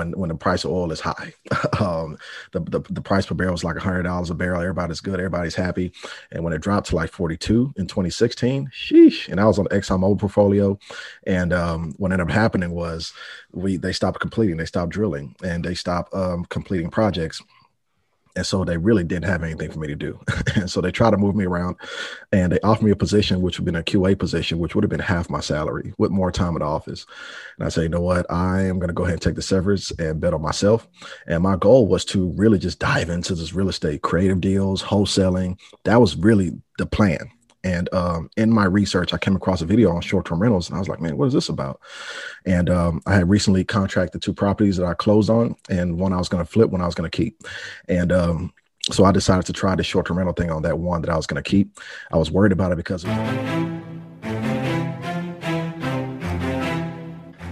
when when the price of oil is high. um, the, the, the price per barrel is like hundred dollars a barrel. Everybody's good. Everybody's happy. And when it dropped to like 42 in 2016, sheesh. And I was on the ExxonMobil portfolio. And um, what ended up happening was we they stopped completing, they stopped drilling, and they stopped um, completing projects and so they really didn't have anything for me to do. and so they tried to move me around and they offered me a position, which would have been a QA position, which would have been half my salary with more time in the office. And I say, you know what? I am going to go ahead and take the severance and bet on myself. And my goal was to really just dive into this real estate, creative deals, wholesaling. That was really the plan. And um, in my research, I came across a video on short-term rentals, and I was like, "Man, what is this about?" And um, I had recently contracted two properties that I closed on, and one I was going to flip, one I was going to keep. And um, so I decided to try the short-term rental thing on that one that I was going to keep. I was worried about it because. Of-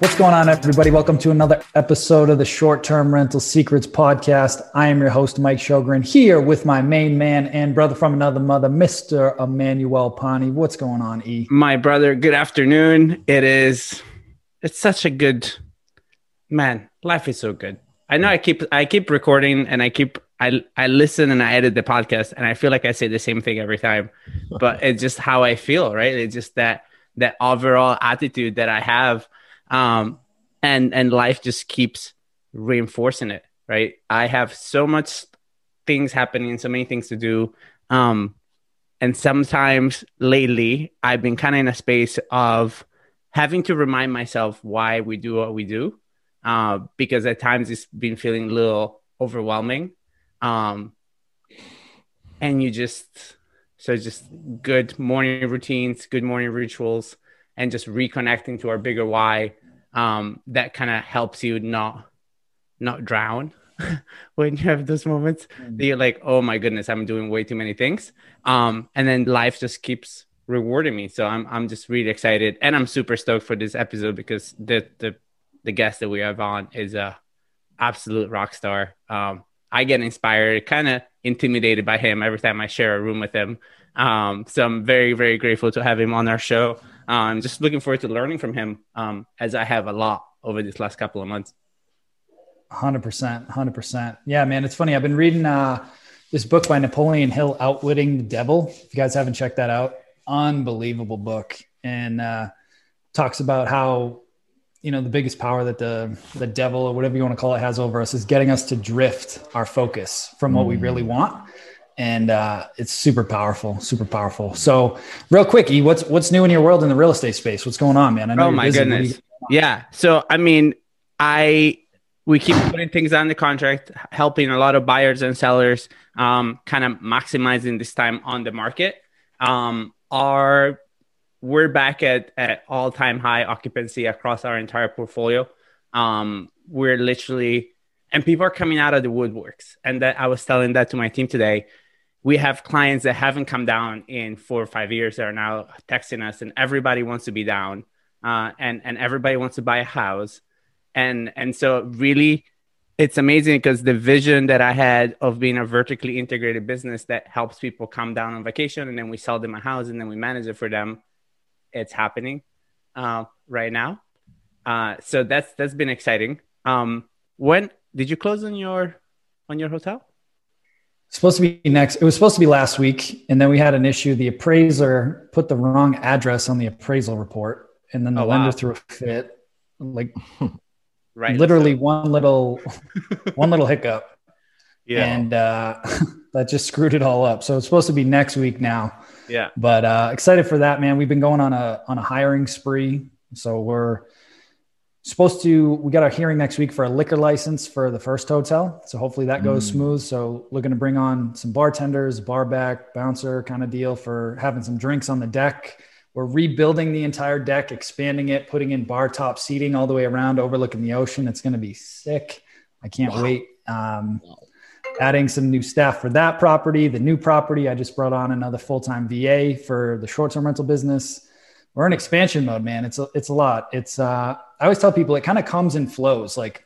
What's going on, everybody? Welcome to another episode of the Short Term Rental Secrets Podcast. I am your host, Mike Shogren, here with my main man and brother from another mother, Mr. Emmanuel Pani. What's going on, E? My brother, good afternoon. It is, it's such a good, man, life is so good. I know I keep, I keep recording and I keep, I, I listen and I edit the podcast and I feel like I say the same thing every time, but it's just how I feel, right? It's just that, that overall attitude that I have um, and and life just keeps reinforcing it right? I have so much things happening so many things to do. Um, and sometimes lately i've been kind of in a space of having to remind myself why we do what we do uh, because at times it's been feeling a little overwhelming. Um, and you just so just good morning routines good morning rituals and just reconnecting to our bigger why um, that kind of helps you not not drown when you have those moments mm-hmm. that you're like oh my goodness i'm doing way too many things. Um, and then life just keeps rewarding me. So i'm i'm just really excited and i'm super stoked for this episode because the the the guest that we have on is a absolute rock star. Um, i get inspired kind of intimidated by him every time i share a room with him. Um, so i'm very very grateful to have him on our show I'm just looking forward to learning from him um, as I have a lot over these last couple of months. 100%. 100%. Yeah, man. It's funny. I've been reading uh, this book by Napoleon Hill, Outwitting the Devil. If you guys haven't checked that out, unbelievable book. And uh, talks about how you know the biggest power that the the devil or whatever you want to call it has over us is getting us to drift our focus from what mm. we really want and uh, it's super powerful, super powerful. So, real quick, E, what's what's new in your world in the real estate space? What's going on, man? I know oh my busy. goodness, yeah. So, I mean, I we keep putting things on the contract, helping a lot of buyers and sellers, um, kind of maximizing this time on the market. Um, our we're back at at all time high occupancy across our entire portfolio. Um, we're literally and people are coming out of the woodworks and that i was telling that to my team today we have clients that haven't come down in four or five years that are now texting us and everybody wants to be down uh, and and everybody wants to buy a house. And and so really it's amazing because the vision that i had of being a vertically integrated business that helps people come down on vacation and then we sell them a house and then we manage it for them it's happening uh, right now. Uh, so that's that's been exciting. Um, when did you close on your on your hotel supposed to be next it was supposed to be last week and then we had an issue. The appraiser put the wrong address on the appraisal report and then the oh, lender wow. threw a fit like right literally so. one little one little hiccup. Yeah. And uh that just screwed it all up. So it's supposed to be next week now. Yeah. But uh excited for that man. We've been going on a on a hiring spree. So we're supposed to we got our hearing next week for a liquor license for the first hotel so hopefully that goes mm. smooth so looking to bring on some bartenders bar back bouncer kind of deal for having some drinks on the deck we're rebuilding the entire deck, expanding it, putting in bar top seating all the way around, overlooking the ocean. It's going to be sick. I can't wow. wait. Um, wow. Adding some new staff for that property. The new property, I just brought on another full time VA for the short term rental business. We're in expansion mode, man. It's a, it's a lot. It's uh, I always tell people it kind of comes in flows. Like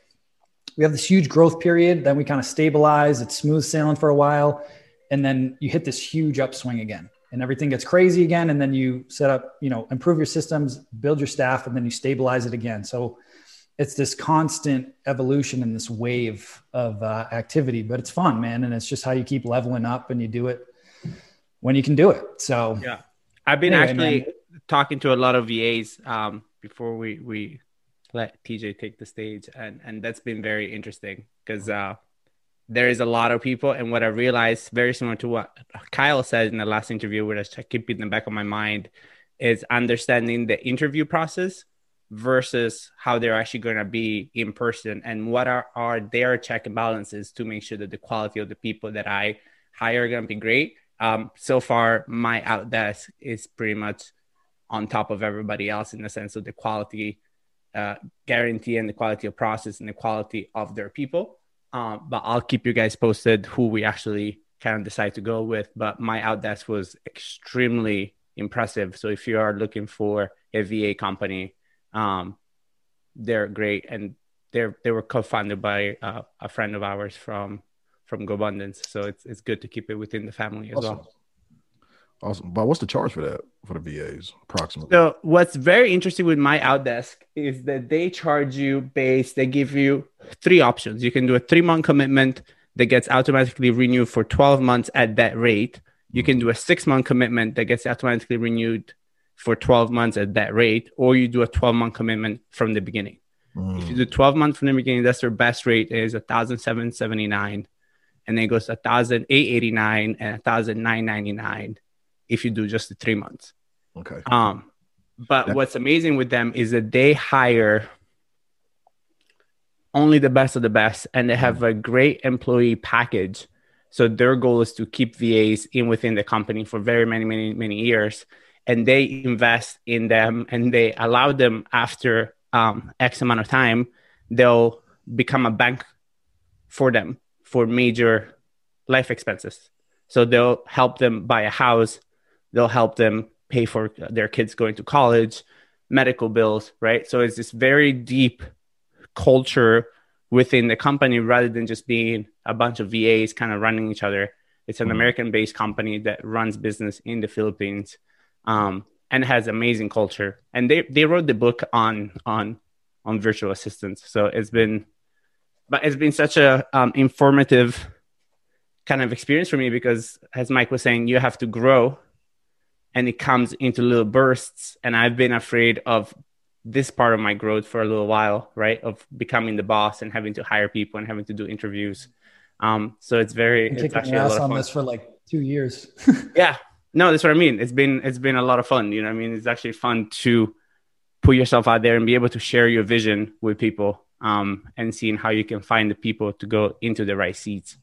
we have this huge growth period, then we kind of stabilize. It's smooth sailing for a while, and then you hit this huge upswing again and everything gets crazy again and then you set up you know improve your systems build your staff and then you stabilize it again so it's this constant evolution and this wave of uh, activity but it's fun man and it's just how you keep leveling up and you do it when you can do it so yeah i've been anyway, actually man. Talking to a lot of vas um, before we we let tj take the stage and and that's been very interesting because uh there is a lot of people. And what I realized, very similar to what Kyle said in the last interview, which I keep in the back of my mind, is understanding the interview process versus how they're actually going to be in person and what are, are their check and balances to make sure that the quality of the people that I hire are going to be great. Um, so far, MyOutDesk is pretty much on top of everybody else in the sense of the quality uh, guarantee and the quality of process and the quality of their people. Um, but I'll keep you guys posted who we actually kind of decide to go with. But MyOutDesk was extremely impressive. So if you are looking for a VA company, um, they're great, and they're they were co-founded by uh, a friend of ours from from GoBundance. So it's it's good to keep it within the family as awesome. well. Awesome. But what's the charge for that for the VAs approximately? So what's very interesting with MyOutDesk is that they charge you base, they give you three options. You can do a three month commitment that gets automatically renewed for 12 months at that rate. You can do a six month commitment that gets automatically renewed for 12 months at that rate, or you do a 12 month commitment from the beginning. Mm. If you do 12 months from the beginning, that's their best rate is 1,779 and then it goes to 1,889 and 1,999 if you do just the three months. Okay. Um, but what's amazing with them is that they hire only the best of the best and they have a great employee package. So their goal is to keep VAs in within the company for very many, many, many years. And they invest in them and they allow them after um, X amount of time, they'll become a bank for them for major life expenses. So they'll help them buy a house, they'll help them pay for their kids going to college, medical bills, right? So it's this very deep culture within the company rather than just being a bunch of VAs kind of running each other. It's an mm-hmm. American based company that runs business in the Philippines um, and has amazing culture. And they, they wrote the book on on on virtual assistants. So it's been but it's been such a um, informative kind of experience for me because as Mike was saying, you have to grow and it comes into little bursts. And I've been afraid of this part of my growth for a little while, right? Of becoming the boss and having to hire people and having to do interviews. Um, so it's very I'm it's actually a lot on this for like two years. yeah, no, that's what I mean. It's been it's been a lot of fun. You know, I mean, it's actually fun to put yourself out there and be able to share your vision with people um, and seeing how you can find the people to go into the right seats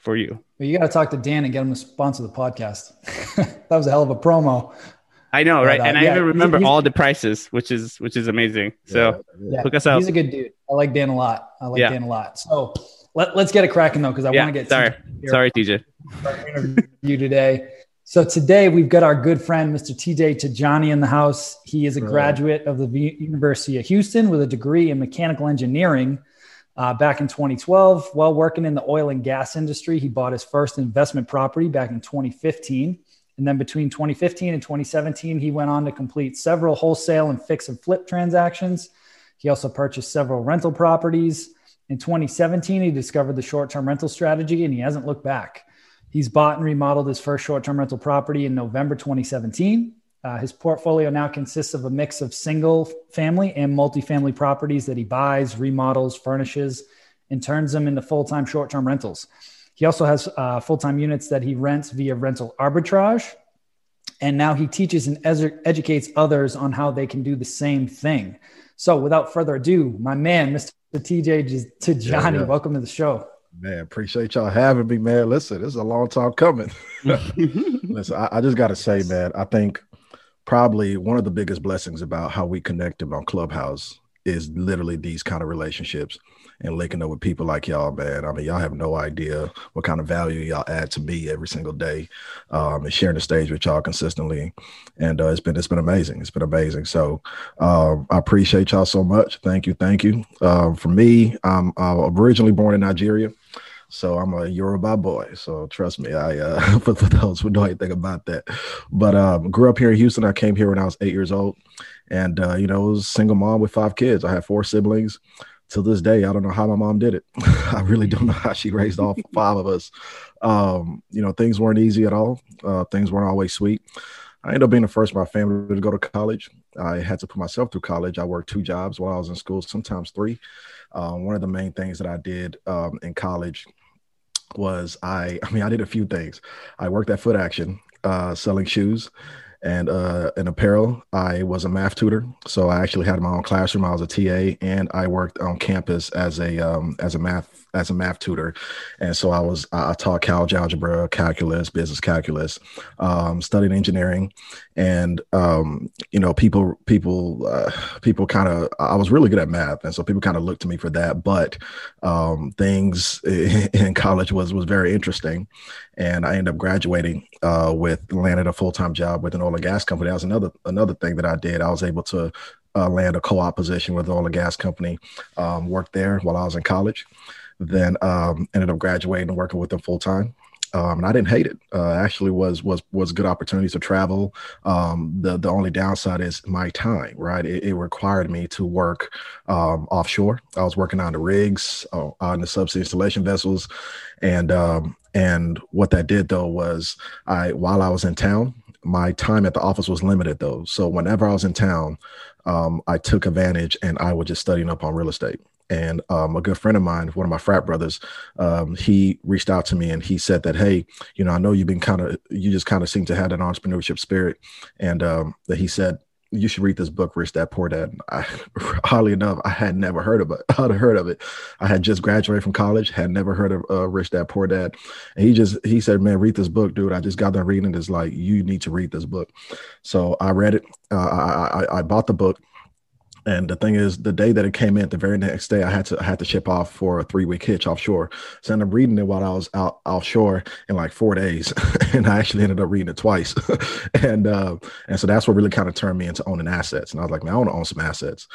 for you. Well, you got to talk to Dan and get him to sponsor the podcast. that was a hell of a promo. I know, right? But, uh, and I even remember he's, all the prices, which is which is amazing. So yeah, look us up. He's a good dude. I like Dan a lot. I like yeah. Dan a lot. So let, let's get it cracking though, because I yeah, want to get sorry, sorry, TJ. interview today. So today we've got our good friend Mr. TJ Tijani in the house. He is a graduate of the University of Houston with a degree in mechanical engineering uh, back in 2012, while working in the oil and gas industry, he bought his first investment property back in 2015. And then between 2015 and 2017, he went on to complete several wholesale and fix and flip transactions. He also purchased several rental properties. In 2017, he discovered the short term rental strategy and he hasn't looked back. He's bought and remodeled his first short term rental property in November 2017. Uh, his portfolio now consists of a mix of single family and multifamily properties that he buys, remodels, furnishes, and turns them into full time short term rentals. He also has uh, full time units that he rents via rental arbitrage. And now he teaches and educates others on how they can do the same thing. So without further ado, my man, Mr. TJ Tijani, yeah, yeah. welcome to the show. Man, appreciate y'all having me, man. Listen, this is a long time coming. Listen, I, I just got to say, man, I think probably one of the biggest blessings about how we connected on Clubhouse is literally these kind of relationships and linking up with people like y'all, man. I mean, y'all have no idea what kind of value y'all add to me every single day, um, and sharing the stage with y'all consistently. And uh, it's been it's been amazing. It's been amazing. So um, I appreciate y'all so much. Thank you, thank you. Um, for me, I'm uh, originally born in Nigeria. So I'm a Yoruba boy. So trust me, I uh, for, for those who know anything about that. But um, grew up here in Houston. I came here when I was eight years old, and uh, you know, was single mom with five kids. I had four siblings to this day, I don't know how my mom did it. I really don't know how she raised all five of us. Um, you know, things weren't easy at all. Uh, things weren't always sweet. I ended up being the first in my family to go to college. I had to put myself through college. I worked two jobs while I was in school, sometimes three. Um, one of the main things that I did um, in college was I, I mean, I did a few things. I worked at Footaction uh, selling shoes and uh, in apparel. I was a math tutor, so I actually had my own classroom. I was a TA, and I worked on campus as a um, as a math as a math tutor, and so I was I taught college algebra, calculus, business calculus, um, studied engineering, and um, you know people people uh, people kind of I was really good at math, and so people kind of looked to me for that. But um, things in college was was very interesting, and I ended up graduating uh, with landed a full time job with an oil and gas company. That was another another thing that I did. I was able to uh, land a co-op position with the oil and gas company. Um, worked there while I was in college. Then um, ended up graduating and working with them full time. Um, and I didn't hate it. Uh, actually, was was was good opportunities to travel. Um, the the only downside is my time. Right, it, it required me to work um, offshore. I was working on the rigs, uh, on the subsea installation vessels, and um, and what that did though was I while I was in town, my time at the office was limited though. So whenever I was in town, um, I took advantage and I was just studying up on real estate. And um, a good friend of mine, one of my frat brothers, um, he reached out to me and he said that, hey, you know, I know you've been kind of, you just kind of seem to have that entrepreneurship spirit. And um, that he said, you should read this book, Rich Dad Poor Dad. I, oddly enough, I had never heard of it. I had heard of it. I had just graduated from college, had never heard of uh, Rich Dad Poor Dad. And he just he said, "Man, read this book, dude. I just got done reading it. It's like you need to read this book." So I read it. Uh, I, I I bought the book. And the thing is, the day that it came in, the very next day, I had to I had to ship off for a three week hitch offshore. So I ended up reading it while I was out offshore in like four days, and I actually ended up reading it twice. and uh, and so that's what really kind of turned me into owning assets. And I was like, man, I want to own some assets.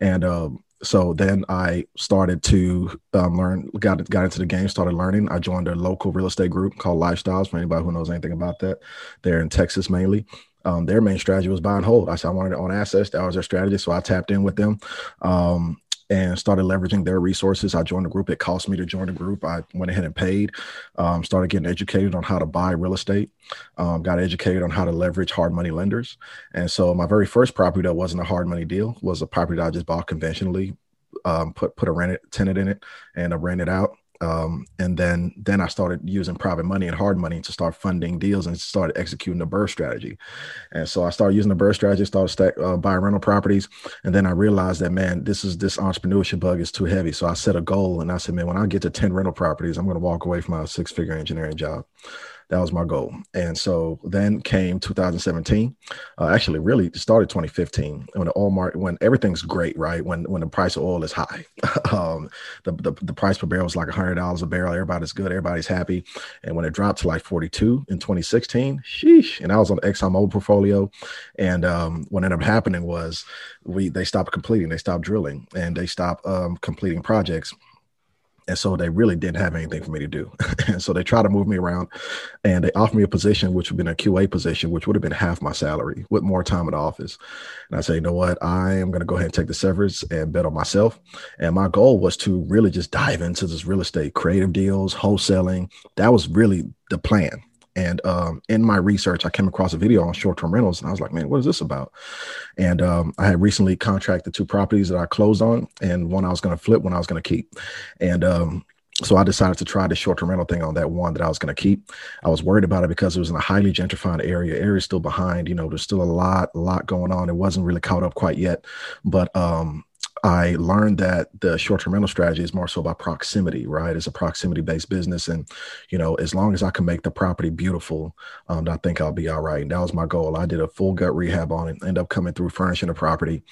And um, so then I started to um, learn, got got into the game, started learning. I joined a local real estate group called Lifestyles. For anybody who knows anything about that, they're in Texas mainly um, their main strategy was buy and hold. I said I wanted to own assets. That was their strategy. So I tapped in with them um, and started leveraging their resources. I joined the group. It cost me to join the group. I went ahead and paid, um, started getting educated on how to buy real estate, um, got educated on how to leverage hard money lenders. And so my very first property that wasn't a hard money deal was a property that I just bought conventionally, um, put, put a rented tenant in it and I rented out um, and then then I started using private money and hard money to start funding deals and started executing the BRRRR strategy. And so I started using the BRRRR strategy, started stack, uh, buying rental properties, and then I realized that man, this is this entrepreneurship bug is too heavy. So I set a goal and I said, man, when I get to ten rental properties, I'm going to walk away from my six figure engineering job that was my goal. And so then came 2017. Uh, actually, really started 2015 when the oil market, when everything's great, right? When when the price of oil is high, um, the, the the price per barrel is like hundred dollars a barrel. Everybody's good, everybody's happy. And when it dropped to like 42 in 2016, sheesh. And I was on the ExxonMobil portfolio, and um, what ended up happening was we they stopped completing, they stopped drilling, and they stopped um, completing projects and so they really didn't have anything for me to do. and so they tried to move me around and they offered me a position, which would have been a QA position, which would have been half my salary with more time in the office. And I say, you know what? I am going to go ahead and take the severance and bet on myself. And my goal was to really just dive into this real estate, creative deals, wholesaling. That was really the plan. And um, in my research, I came across a video on short term rentals, and I was like, man, what is this about? And um, I had recently contracted two properties that I closed on, and one I was going to flip, one I was going to keep. And um, so I decided to try the short term rental thing on that one that I was going to keep. I was worried about it because it was in a highly gentrified area. Area still behind, you know, there's still a lot, a lot going on. It wasn't really caught up quite yet, but um, I learned that the short-term rental strategy is more so about proximity, right? It's a proximity-based business, and you know, as long as I can make the property beautiful, um, I think I'll be all right. And that was my goal. I did a full gut rehab on it, end up coming through furnishing the property,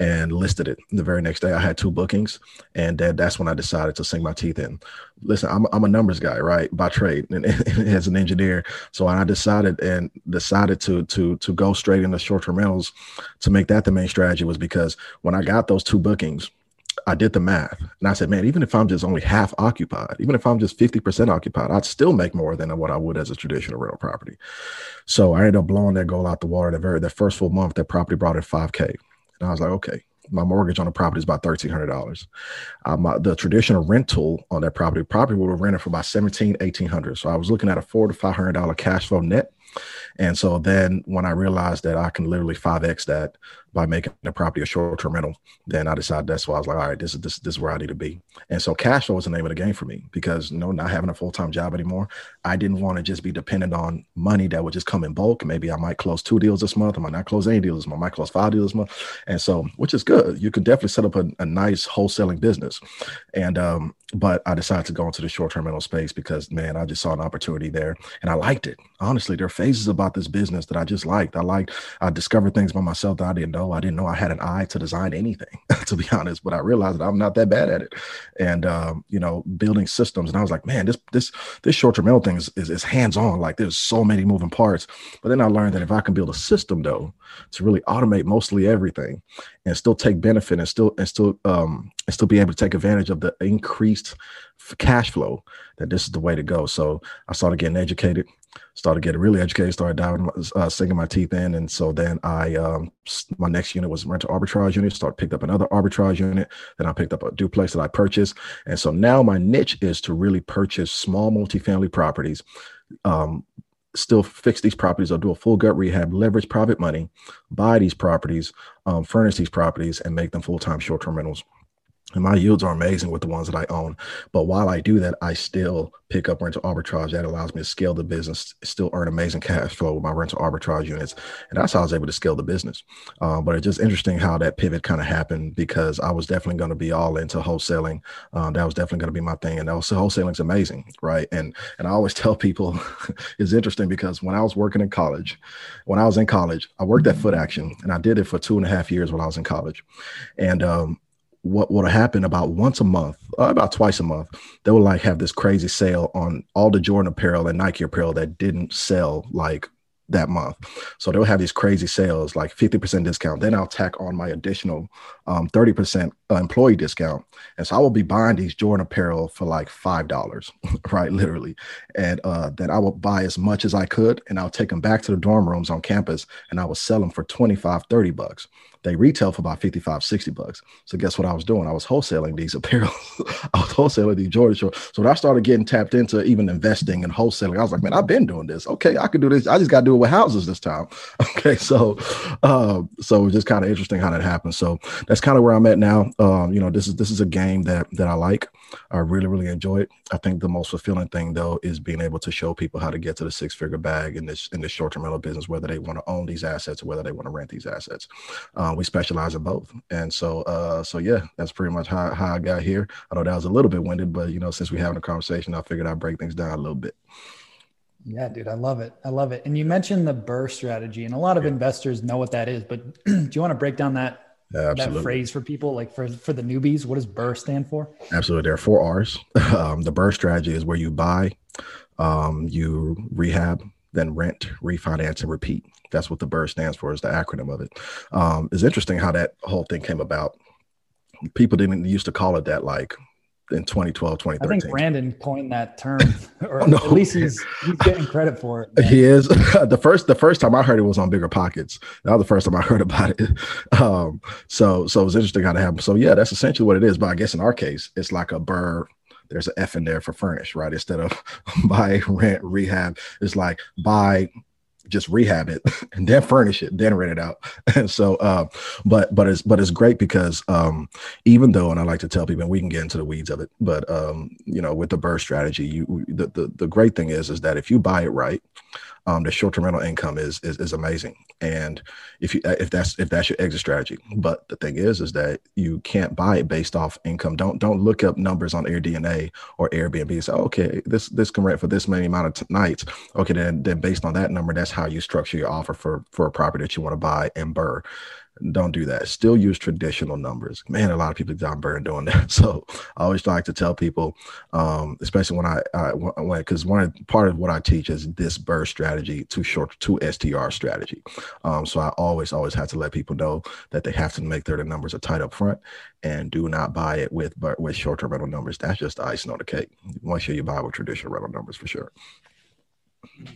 and listed it. The very next day, I had two bookings, and then that's when I decided to sink my teeth in. Listen, I'm, I'm a numbers guy, right, by trade, and, and as an engineer. So I decided and decided to to to go straight into short-term rentals to make that the main strategy was because when I got those two bookings, I did the math and I said, man, even if I'm just only half occupied, even if I'm just 50% occupied, I'd still make more than what I would as a traditional rental property. So I ended up blowing that goal out the water. The very the first full month, that property brought in 5K. And I was like, okay, my mortgage on the property is about thirteen hundred dollars. Uh, the traditional rental on that property, property would have rented for about seventeen, eighteen hundred. So I was looking at a four to five hundred dollar cash flow net. And so then when I realized that I can literally 5x that by making the property a short-term rental, then I decided that's why I was like, all right, this is this, this is where I need to be. And so cash flow was the name of the game for me because you know, not having a full-time job anymore, I didn't want to just be dependent on money that would just come in bulk. Maybe I might close two deals this month, I might not close any deals this month, I might close five deals this month. And so which is good. You can definitely set up a, a nice wholesaling business. And um, but I decided to go into the short-term rental space because man, I just saw an opportunity there and I liked it. Honestly, there are phases about this business that I just liked. I liked, I discovered things by myself that I didn't know. I didn't know I had an eye to design anything, to be honest, but I realized that I'm not that bad at it. And um, you know, building systems. And I was like, man, this this this short-term rental thing is, is, is hands-on. Like there's so many moving parts. But then I learned that if I can build a system though to really automate mostly everything and still take benefit and still and still um and still be able to take advantage of the increased cash flow that this is the way to go so i started getting educated started getting really educated started diving uh, sinking my teeth in. And so then i um my next unit was rental arbitrage unit started picked up another arbitrage unit. Then i picked up a duplex that i purchased. And so now my niche is to really purchase small multifamily properties um, still fix these properties or do a full gut rehab, leverage private money, buy these properties, um, furnish these properties, and make them full time short term rentals. And my yields are amazing with the ones that I own. But while I do that, I still pick up rental arbitrage. That allows me to scale the business, still earn amazing cash flow with my rental arbitrage units. And that's how I was able to scale the business. Um, but it's just interesting how that pivot kind of happened because I was definitely going to be all into wholesaling. Um, that was definitely going to be my thing. And also wholesaling is amazing, right? And and I always tell people it's interesting because when I was working in college, when I was in college, I worked at Footaction and I did it for two and a half years while I was in college. And um, what would happen about once a month, uh, about twice a month, they would like have this crazy sale on all the Jordan apparel and Nike apparel that didn't sell like that month. So they'll have these crazy sales, like 50% discount. Then I'll tack on my additional um, 30% uh, employee discount. And so I will be buying these Jordan apparel for like $5, right? Literally. And uh, then I will buy as much as I could and I'll take them back to the dorm rooms on campus and I will sell them for 25, 30 bucks. They retail for about 55, 60 bucks. So guess what I was doing? I was wholesaling these apparel. I was wholesaling these Jordan shorts. So when I started getting tapped into even investing and wholesaling, I was like, man, I've been doing this. Okay, I could do this. I just got to do it with houses this time. Okay, so uh, so it's just kind of interesting how that happens. So that's kind of where I'm at now. Um, you know, this is this is a game that that I like. I really really enjoy it. I think the most fulfilling thing though is being able to show people how to get to the six figure bag in this in this short term rental business, whether they want to own these assets or whether they want to rent these assets. Um, we specialize in both, and so uh, so yeah, that's pretty much how how I got here. I know that was a little bit winded, but you know, since we're having a conversation, I figured I'd break things down a little bit. Yeah, dude, I love it. I love it. And you mentioned the BRRRR strategy, and a lot of yeah. investors know what that is. But do you want to break down that yeah, that phrase for people, like for for the newbies? What does BRRRR stand for? Absolutely, there are four R's. Um, the BRRRR strategy is where you buy, um, you rehab, then rent, refinance, and repeat. That's what the BRRRR stands for. Is the acronym of it. Um, it's interesting how that whole thing came about. People didn't used to call it that like in 2012, 2013. I think Brandon coined that term, or oh, no. at least he's he's getting credit for it. Man. He is. the first the first time I heard it was on BiggerPockets. That was the first time I heard about it. Um, so so it was interesting how to happen. So yeah, that's essentially what it is. But I guess in our case, it's like a BRRRR. There's an F in there for furnish, right? Instead of buy, rent, rehab, it's like buy, just rehab it and then furnish it, then rent it out. And so, uh, but but it's but it's great because um, even though, and I like to tell people, and we can get into the weeds of it, but um, you know, with the BRRRR strategy, you the, the the great thing is is that if you buy it right, um, the short-term rental income is, is is amazing. And if you if that's if that's your exit strategy, but the thing is is that you can't buy it based off income. Don't don't look up numbers on AirDNA or Airbnb and say, oh, okay, this this can rent for this many amount of t- nights. Okay, then then based on that number, that's how you structure your offer for for a property that you want to buy and BRRRR don't do that. Still use traditional numbers. Man, a lot of people down burned doing that. So I always like to tell people, um, especially when I, I when because one part of what I teach is this BRRRR strategy, too short, to STR strategy. Um, so I always always have to let people know that they have to make their numbers are tight up front and do not buy it with but with short term rental numbers. That's just icing on the cake. Make sure you buy with traditional rental numbers for sure.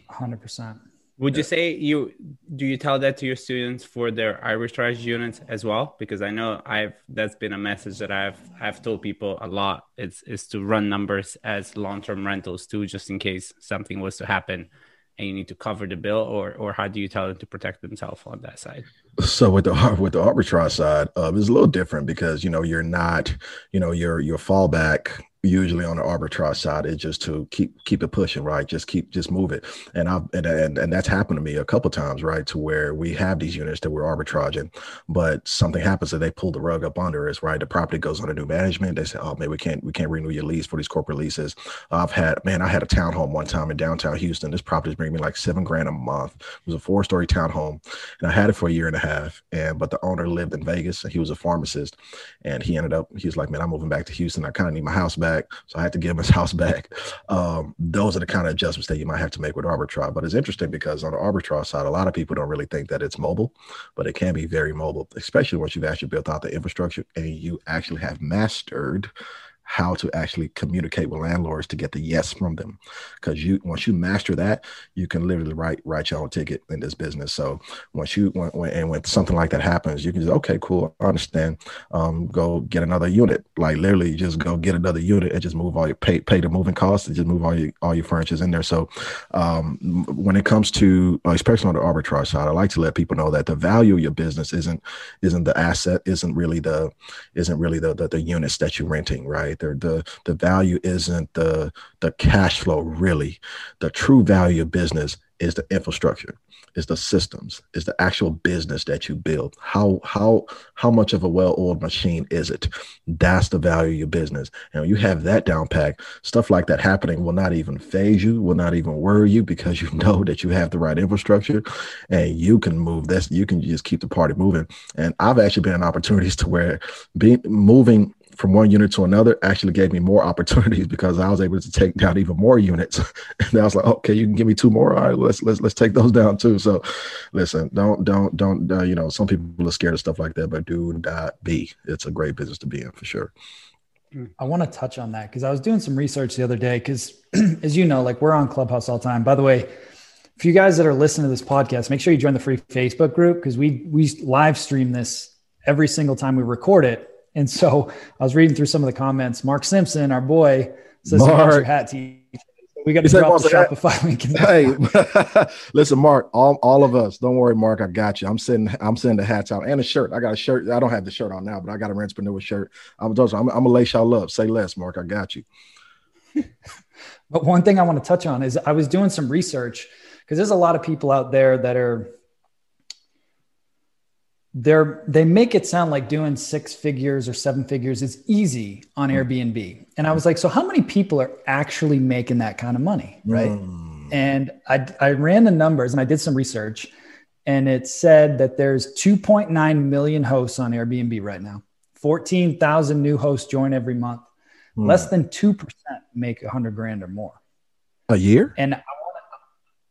Hundred percent. Would you say you do you tell that to your students for their arbitrage units as well? Because I know I've that's been a message that I've I've told people a lot. It's is to run numbers as long term rentals too, just in case something was to happen and you need to cover the bill, or or how do you tell them to protect themselves on that side? So with the with the arbitrage side, uh, it's a little different because you know you're not you know your your fallback usually on the arbitrage side is just to keep keep it pushing right? Just keep just move it. And i and, and, and that's happened to me a couple times right? To where we have these units that we're arbitraging but something happens that they pull the rug up under us right? The property goes under new management. They say oh man we can't we can't renew your lease for these corporate leases. I've had man i had a townhome one time in downtown houston. This property bringing me like seven grand a month. It was a four story townhome and i had it for a year and a half and but the owner lived in vegas and he was a pharmacist and he ended up he was like man i'm moving back to houston. I kind of need my house back back. So I had to give him his house back. Um, those are the kind of adjustments that you might have to make with arbitrage. But it's interesting because on the arbitrage side, a lot of people don't really think that it's mobile, but it can be very mobile, especially once you've actually built out the infrastructure and you actually have mastered how to actually communicate with landlords to get the yes from them. Because you once you master that you can literally write write your own ticket in this business. So once you when, when and when something like that happens you can just okay cool i understand. Um, go get another unit. Like literally just go get another unit and just move all your pay pay the moving costs and just move all your all your furnitures in there. So um, when it comes to especially on the arbitrage side i like to let people know that the value of your business isn't isn't the asset isn't really the isn't really the the, the units that you're renting right the the value isn't the the cash flow really. The true value of business is the infrastructure, is the systems, is the actual business that you build. How how how much of a well-oiled machine is it? That's the value of your business. And when you have that down pack, stuff like that happening will not even phase you, will not even worry you because you know that you have the right infrastructure and you can move this, you can just keep the party moving. And I've actually been in opportunities to where being moving from one unit to another actually gave me more opportunities because I was able to take down even more units. and I was like, okay, you can give me two more. All right, let's let's let's take those down too. So, listen, don't don't don't uh, you know some people are scared of stuff like that, but do not be. It's a great business to be in for sure. I want to touch on that because I was doing some research the other day. Because as you know, like we're on Clubhouse all the time. By the way, for you guys that are listening to this podcast, make sure you join the free Facebook group because we we live stream this every single time we record it and so I was reading through some of the comments. Mark Simpson, our boy, says Mark. your hat to We got to drop the Shopify link. hey, listen, Mark. All, all of us. Don't worry, Mark. I got you. I'm sending. I'm sending the hats out and a shirt. I got a shirt. I don't have the shirt on now, but I got a Rentrepreneur shirt. I'm, I'm, I'm gonna lace y'all up. Say less, Mark. I got you. but one thing I want to touch on is I was doing some research because there's a lot of people out there that are they're they make it sound like doing six figures or seven figures is easy on mm. Airbnb. And I was like, so how many people are actually making that kind of money? Right. Mm. And I, I ran the numbers and I did some research and it said that there's 2.9 million hosts on Airbnb right now. 14,000 new hosts join every month. Mm. Less than 2% make 100 grand or more a year. And I want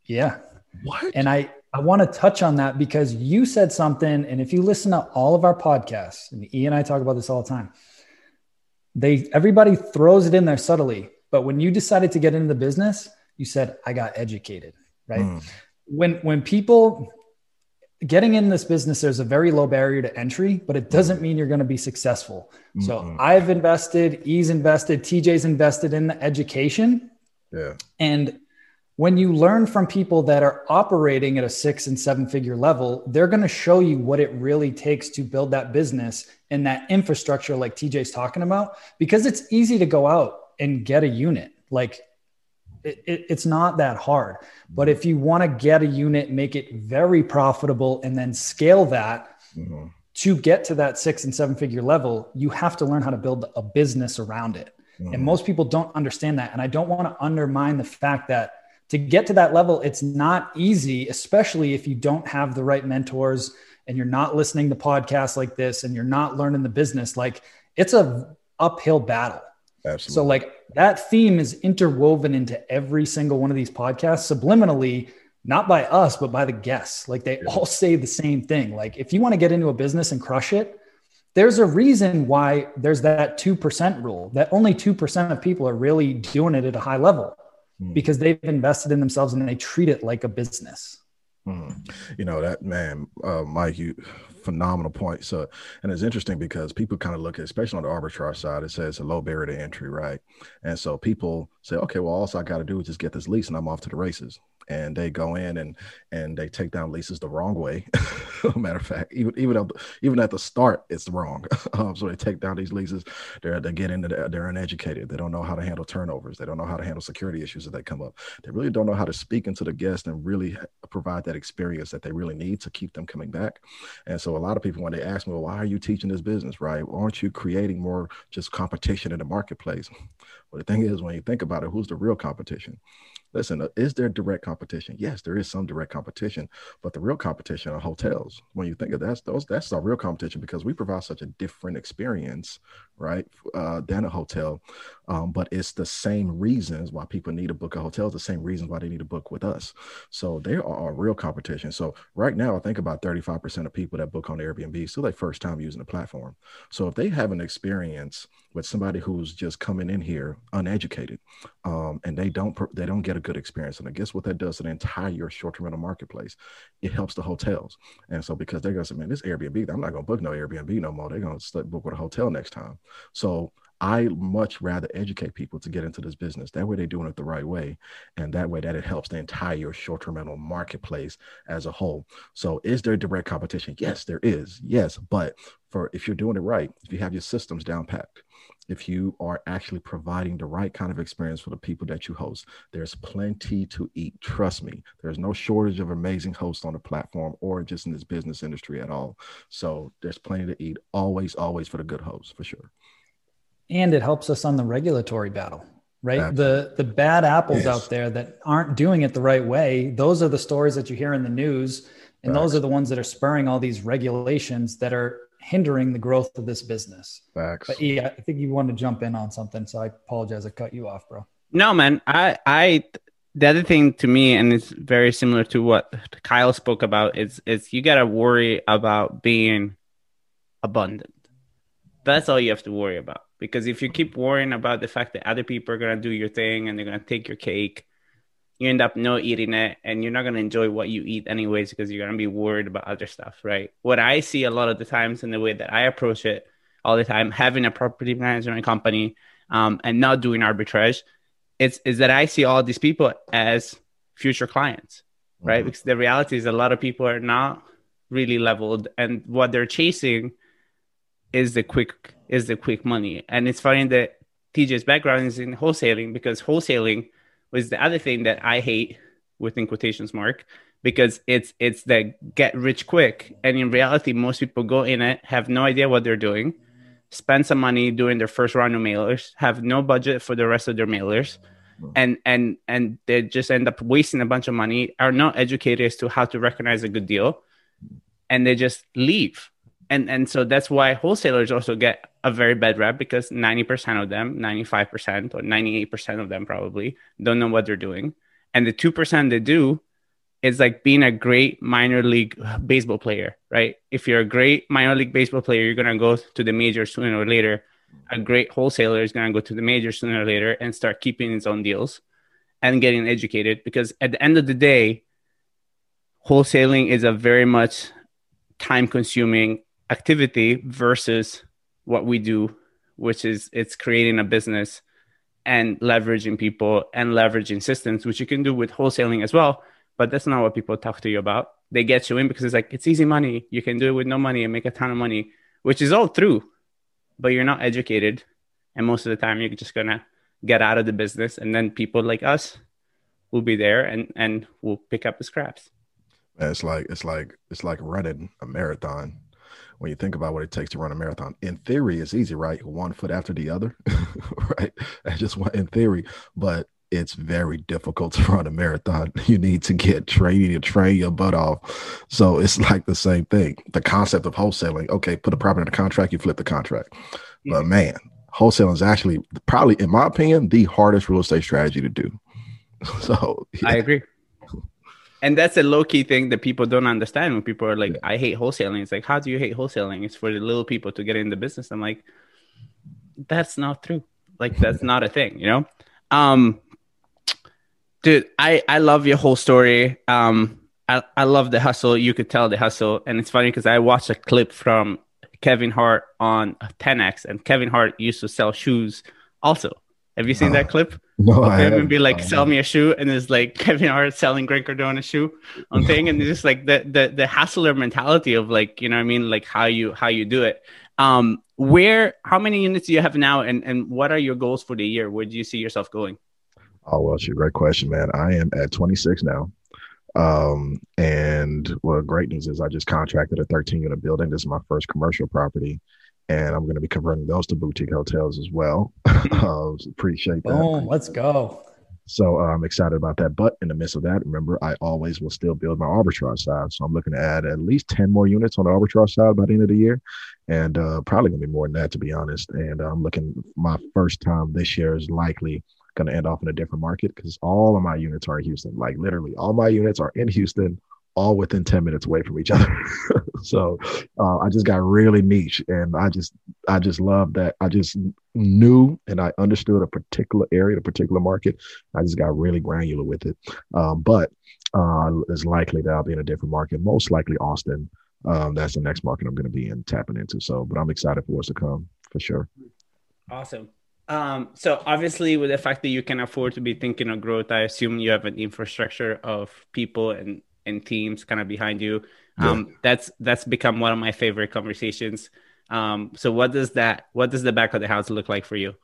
yeah. What? And I, I want to touch on that because you said something, and if you listen to all of our podcasts, and E and I talk about this all the time, they everybody throws it in there subtly. But when you decided to get into the business, you said, I got educated, right? Mm. When when people getting in this business, there's a very low barrier to entry, but it doesn't mean you're going to be successful. Mm-hmm. So I've invested, E's invested, TJ's invested in the education. Yeah. And when you learn from people that are operating at a six and seven figure level, they're going to show you what it really takes to build that business and that infrastructure, like TJ's talking about, because it's easy to go out and get a unit. Like it, it, it's not that hard. But if you want to get a unit, make it very profitable, and then scale that mm-hmm. to get to that six and seven figure level, you have to learn how to build a business around it. Mm-hmm. And most people don't understand that. And I don't want to undermine the fact that to get to that level, it's not easy, especially if you don't have the right mentors and you're not listening to podcasts like this and you're not learning the business. Like it's a uphill battle. Absolutely. So like that theme is interwoven into every single one of these podcasts subliminally, not by us, but by the guests. Like they yeah. all say the same thing. Like if you want to get into a business and crush it, there's a reason why there's that 2% rule that only 2% of people are really doing it at a high level. Hmm. because they've invested in themselves and they treat it like a business. Mm. You know that man, uh, Mike. You phenomenal point. So, and it's interesting because people kind of look at, especially on the arbitrage side, it says a low barrier to entry, right? And so people say, okay, well, all I got to do is just get this lease, and I'm off to the races and they go in and and they take down leases the wrong way. Matter of fact, even even at the, even at the start, it's wrong. um, so they take down these leases. They're they get into the, they're uneducated. They don't know how to handle turnovers. They don't know how to handle security issues that they come up. They really don't know how to speak into the guest and really provide that experience that they really need to keep them coming back. And so a lot of people when they ask me, well, why are you teaching this business, right? Aren't you creating more just competition in the marketplace? Well, the thing is, when you think about it, who's the real competition? Listen, uh, is there direct competition? Yes, there is some direct competition, but the real competition are hotels. When you think of that, those that's our real competition because we provide such a different experience, right, uh, than a hotel. Um, but it's the same reasons why people need to book a hotel. The same reasons why they need to book with us. So they are our real competition. So right now, I think about thirty-five percent of people that book on Airbnb still their first time using the platform. So if they have an experience with somebody who's just coming in here uneducated, um, and they don't they don't get a good experience. And I guess what that does to the entire short-term rental marketplace, it helps the hotels. And so because they're gonna say, man, this Airbnb, I'm not gonna book no Airbnb no more. They're gonna book with a hotel next time. So I much rather educate people to get into this business. That way they're doing it the right way. And that way that it helps the entire short-term rental marketplace as a whole. So is there direct competition? Yes, there is. Yes. But for if you're doing it right, if you have your systems down packed, if you are actually providing the right kind of experience for the people that you host. There's plenty to eat. Trust me, there's no shortage of amazing hosts on the platform or just in this business industry at all. So there's plenty to eat. Always, always for the good hosts, for sure. And it helps us on the regulatory battle right Absolutely. the the bad apples yes. out there that aren't doing it the right way those are the stories that you hear in the news and Facts. those are the ones that are spurring all these regulations that are hindering the growth of this business. Facts. But yeah, I think you want to jump in on something, so I apologize. I cut you off, bro. No, man. I I the other thing to me, and it's very similar to what Kyle spoke about, is is you gotta worry about being abundant. That's all you have to worry about. Because if you keep worrying about the fact that other people are gonna do your thing and they're gonna take your cake, you end up not eating it and you're not going to enjoy what you eat anyways because you're going to be worried about other stuff right? What i see a lot of the times in the way that i approach it all the time having a property management company um, and not doing arbitrage it's is that i see all these people as future clients right? Mm-hmm. because the reality is a lot of people are not really leveled and what they're chasing is the quick is the quick money. And it's funny that tj's background is in wholesaling because wholesaling was the other thing that I hate within quotations mark because it's it's the get rich quick and in reality most people go in it have no idea what they're doing spend some money doing their first round of mailers have no budget for the rest of their mailers mm-hmm. and and and they just end up wasting a bunch of money are not educated as to how to recognize a good deal and they just leave and and so that's why wholesalers also get a very bad rep because 90% of them 95% or 98% of them probably don't know what they're doing. And the 2% they do is like being a great minor league baseball player right? If you're a great minor league baseball player you're going to go to the major sooner or later. A great wholesaler is going to go to the major sooner or later and start keeping his own deals and getting educated because at the end of the day wholesaling is a very much time consuming activity versus what we do, which is it's creating a business and leveraging people and leveraging systems, which you can do with wholesaling as well. But that's not what people talk to you about. They get you in because it's like it's easy money. You can do it with no money and make a ton of money, which is all true. But you're not educated, and most of the time you're just gonna get out of the business, and then people like us will be there and and will pick up the scraps. It's like it's like it's like running a marathon when you think about what it takes to run a marathon. In theory, it's easy, right? One foot after the other, right? That's just one in theory, but it's very difficult to run a marathon. You need to get training to train your butt off. So it's like the same thing. The concept of wholesaling, okay, put a property in a contract, you flip the contract. But man, wholesaling is actually probably, in my opinion, the hardest real estate strategy to do. So yeah. I agree and that's a low key thing that people don't understand when people are like, yeah. I hate wholesaling. It's like, how do you hate wholesaling? It's for the little people to get in the business. I'm like, that's not true. Like, that's not a thing, you know? Um, dude, I, I love your whole story. Um, I, I love the hustle. You could tell the hustle. And it's funny because I watched a clip from Kevin Hart on 10X, and Kevin Hart used to sell shoes also. Have you seen that clip? No, I him and be like, "Sell me a shoe," and it's like Kevin Hart selling Grant Cardone a shoe on thing, and it's just like the the the hustler mentality of like you know what I mean, like how you how you do it. Um, where how many units do you have now, and and what are your goals for the year? Where do you see yourself going? Oh well, it's a great question, man. I am at 26 now. Um, and well, great news is I just contracted a 13 unit building. This is my first commercial property and I'm going to be converting those to boutique hotels as well. uh, appreciate that. Boom, let's go. So uh, I'm excited about that. But in the midst of that, remember, I always will still build my arbitrage side. So I'm looking to add at least 10 more units on the arbitrage side by the end of the year. And uh, probably going to be more than that, to be honest. And I'm looking, my first time this year is likely going to end off in a different market because all of my units are in Houston. Like literally, all my units are in Houston all within 10 minutes away from each other. so uh, I just got really niche and I just I just love that I just knew and I understood a particular area, a particular market. I just got really granular with it. Um, but uh, it's likely that I'll be in a different market, most likely Austin. Um, that's the next market I'm going to be in tapping into. So, but I'm excited for what's to come for sure. Awesome. Um, so obviously, with the fact that you can afford to be thinking of growth, I assume you have an infrastructure of people and and teams kind of behind you. Um, yeah. That's that's become one of my favorite conversations. Um, so what does that what does the back of the house look like for you?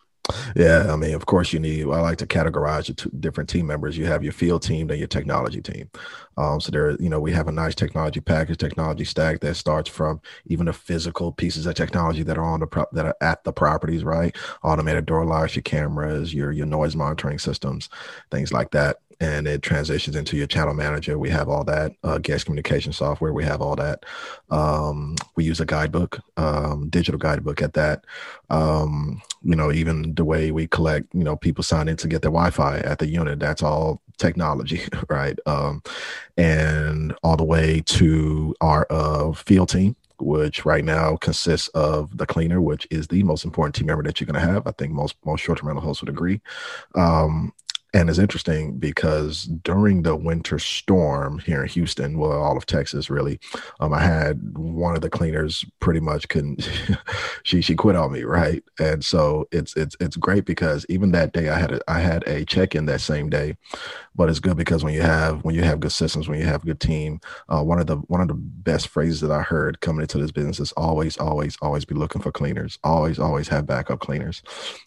Yeah, I mean, of course, you need. I like to categorize your two different team members. You have your field team and your technology team. Um, so there, you know, we have a nice technology package, technology stack that starts from even the physical pieces of technology that are on the pro- that are at the properties, right? Automated door locks, your cameras, your your noise monitoring systems, things like that and it transitions into your channel manager. We have all that uh, guest communication software. We have all that. Um, we use a guidebook, um, digital guidebook at that. Um, you know, even the way we collect, you know, people sign in to get their Wi-Fi at the unit. That's all technology, right? Um, and all the way to our uh, field team which right now consists of the cleaner, which is the most important team member that you're going to have. I think most most short-term rental hosts would agree. Um, and it's interesting because during the winter storm here in Houston, well, all of Texas really, um, I had one of the cleaners pretty much couldn't. she she quit on me, right? And so it's it's it's great because even that day I had a, I had a check in that same day, but it's good because when you have when you have good systems, when you have a good team, uh, one of the one of the best phrases that I heard coming into this business is always always always be looking for cleaners, always always have backup cleaners,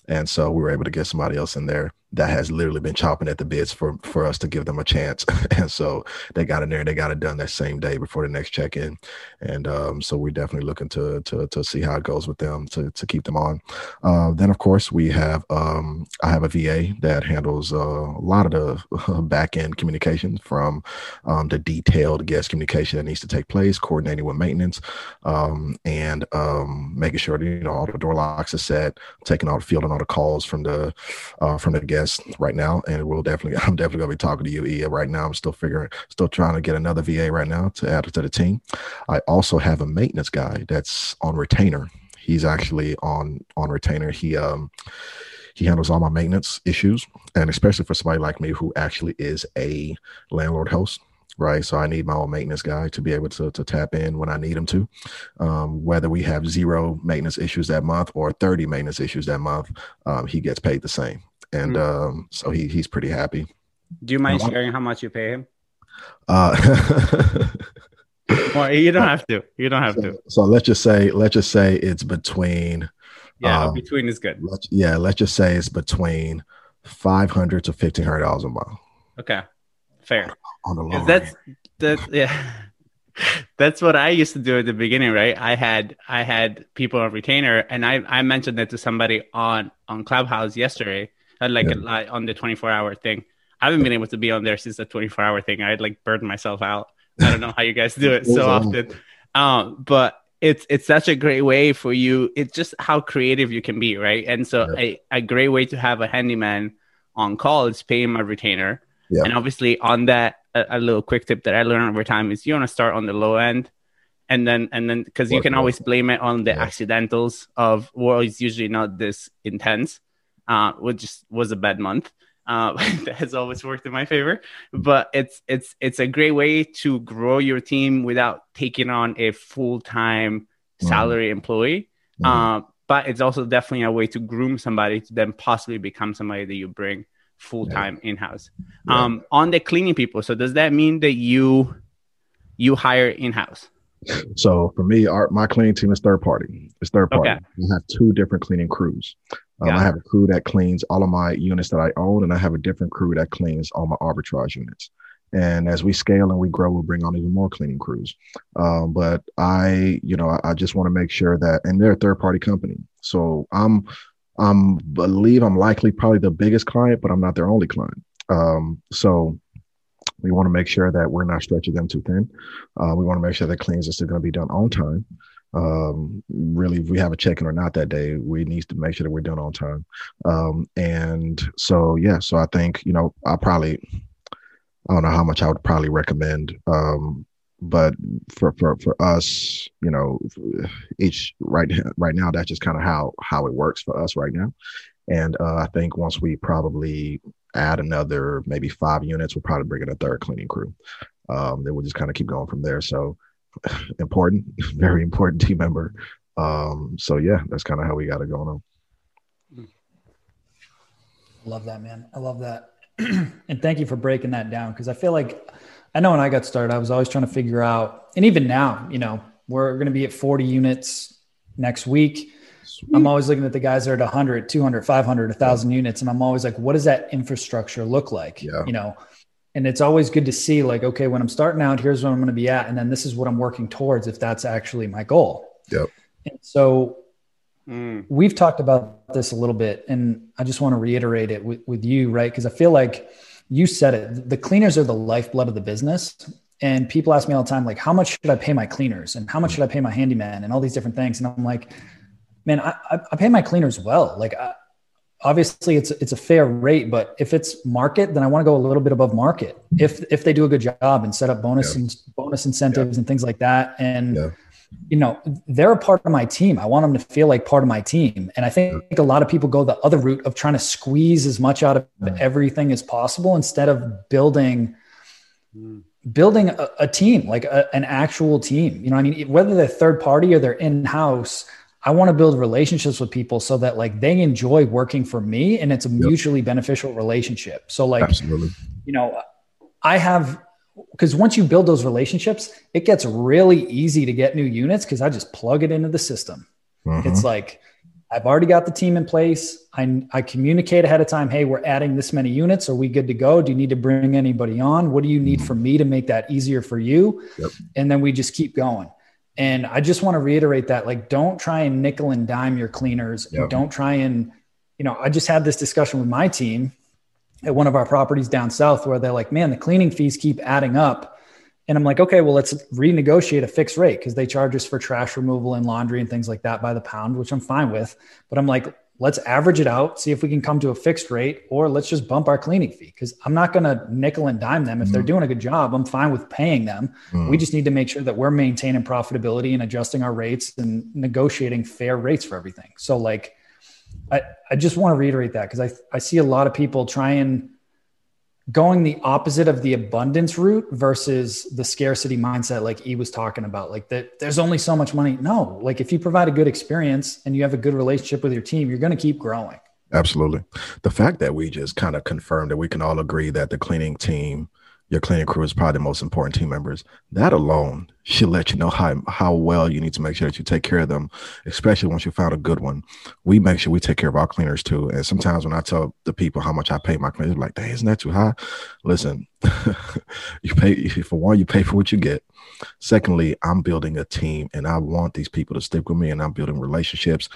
and so we were able to get somebody else in there that has literally been chopping at the bits for for us to give them a chance. And so they got in there and they got it done that same day before the next check-in. And um, so we're definitely looking to, to to see how it goes with them to, to keep them on. Uh, then of course we have um, i have a va that handles uh, a lot of the back end communication from um, the detailed guest communication that needs to take place coordinating with maintenance um, and um, making sure that you know all the door locks are set taking all the field and all the calls from the uh, from the guests right now, and we'll definitely I'm definitely gonna be talking to you, Ia. Right now, I'm still figuring, still trying to get another VA right now to add to the team. I also have a maintenance guy that's on retainer. He's actually on on retainer. He um he handles all my maintenance issues, and especially for somebody like me who actually is a landlord host right? So I need my own maintenance guy to be able to, to tap in when I need him to. Um, whether we have zero maintenance issues that month or 30 maintenance issues that month, um, he gets paid the same and mm-hmm. um, so he he's pretty happy. Do you mind sharing how much you pay him? Uh, well, you don't have to. You don't have so, to. So let's just say let's just say it's between. Yeah, um, between is good. Let's, yeah, let's just say it's between five hundred to fifteen hundred dollars a month. Okay, fair. On the low that's that's yeah. that's what I used to do at the beginning, right? I had I had people on retainer, and I I mentioned that to somebody on on Clubhouse yesterday, like yeah. a, on the twenty four hour thing. I haven't been able to be on there since the twenty four hour thing. I'd like burned myself out. I don't know how you guys do it so often, um, but it's it's such a great way for you. It's just how creative you can be, right? And so yeah. a a great way to have a handyman on call is paying my retainer, yeah. and obviously on that a, a, little quick tip that I learned over time is you want to start on the low end, and then and then because you can always blame it on the yeah. accidentals of well, it's usually not this intense, uh, which just was a bad month. Uh, that has always worked in my favor, but it's it's it's a great way to grow your team without taking on a full time salary employee. Mm. Uh, but it's also definitely a way to groom somebody to then possibly become somebody that you bring full time yeah. in house. Yeah. Um, on the cleaning people, so does that mean that you you hire in house? So for me, our my cleaning team is third party. It's third party. Okay. We have two different cleaning crews. Um, I have a crew that cleans all of my units that I own, and I have a different crew that cleans all my arbitrage units. And as we scale and we grow, we'll bring on even more cleaning crews. Um, but I, you know, I, I just want to make sure that, and they're a third party company. So I'm I'm believe I'm likely probably the biggest client, but I'm not their only client. Um, so we want to make sure that we're not stretching them too thin. Uh, we want to make sure that cleans are still going to be done on time. Um, really, if we have a check-in or not that day, we need to make sure that we're done on time. Um, and so, yeah, so I think, you know, I probably, I don't know how much I would probably recommend um, but for for for us you know each right right now that's just kind of how how it works for us right now. And uh, i think once we probably add another maybe five units we'll probably bring in a third cleaning crew. Um, then we'll just kind of keep going from there. So important very important team member um, so yeah that's kind of how we got it going on love that man i love that and thank you for breaking that down because i feel like I know when I got started, I was always trying to figure out, and even now, you know, we're going to be at 40 units next week. Sweet. I'm always looking at the guys that are at 100, 200, 500, 1,000 yeah. units. And I'm always like, what does that infrastructure look like? Yeah. You know, and it's always good to see, like, okay, when I'm starting out, here's where I'm going to be at. And then this is what I'm working towards if that's actually my goal. Yep. And so mm. we've talked about this a little bit, and I just want to reiterate it with, with you, right? Because I feel like, you said it. The cleaners are the lifeblood of the business. And people ask me all the time, like, how much should I pay my cleaners? And how much should I pay my handyman? And all these different things. And I'm like, man, I, I pay my cleaners well. Like, I, obviously it's it's a fair rate, but if it's market, then I want to go a little bit above market. If if they do a good job and set up bonus yeah. and bonus incentives yeah. and things like that, and yeah you know, they're a part of my team. I want them to feel like part of my team. And I think a lot of people go the other route of trying to squeeze as much out of everything as possible instead of building hmm. building a, a team, like a, an actual team. You know, I mean, whether they're third party or they're in house, I want to build relationships with people so that like they enjoy working for me and it's a mutually beneficial relationship. So like, Absolutely. you know, I have because once you build those relationships, it gets really easy to get new units because I just plug it into the system. Mm-hmm. It's like I've already got the team in place. I, I communicate ahead of time. Hey, we're adding this many units. Are we good to go? Do you need to bring anybody on? What do you need mm-hmm. from me to make that easier for you? Yep. And then we just keep going. And I just want to reiterate that like, don't try and nickel and dime your cleaners. Yep. don't try and, you know, I just had this discussion with my team at one of our properties down south where they're like, man, the cleaning fees keep adding up. And I'm like, okay, well, let's renegotiate a fixed rate because they charge us for trash removal and laundry and things like that by the pound, which I'm fine with. But I'm like, let's average it out, see if we can come to a fixed rate, or let's just bump our cleaning fee because I'm not going to nickel and dime them. If mm they're doing a good job, I'm fine with paying them. mm We just need to make sure that we're maintaining profitability and adjusting our rates and negotiating fair rates for everything. So, like, I, I just want to reiterate that because I, I see a lot of people trying going the opposite of the abundance route versus the scarcity mindset like he was talking about like that there's only so much money no like if you provide a good experience and you have a good relationship with your team you're going to keep growing Absolutely. The fact that we just kind of confirmed that we can all agree that the cleaning team, your cleaning crew is probably the most important team members. That alone should let you know how how well you need to make sure that you take care of them, especially once you found a good one. We make sure we take care of our cleaners too. And sometimes when I tell the people how much I pay my cleaners, like, "Dang, isn't that too high?" Listen, you pay for one, you pay for what you get. Secondly, I'm building a team, and I want these people to stick with me, and I'm building relationships,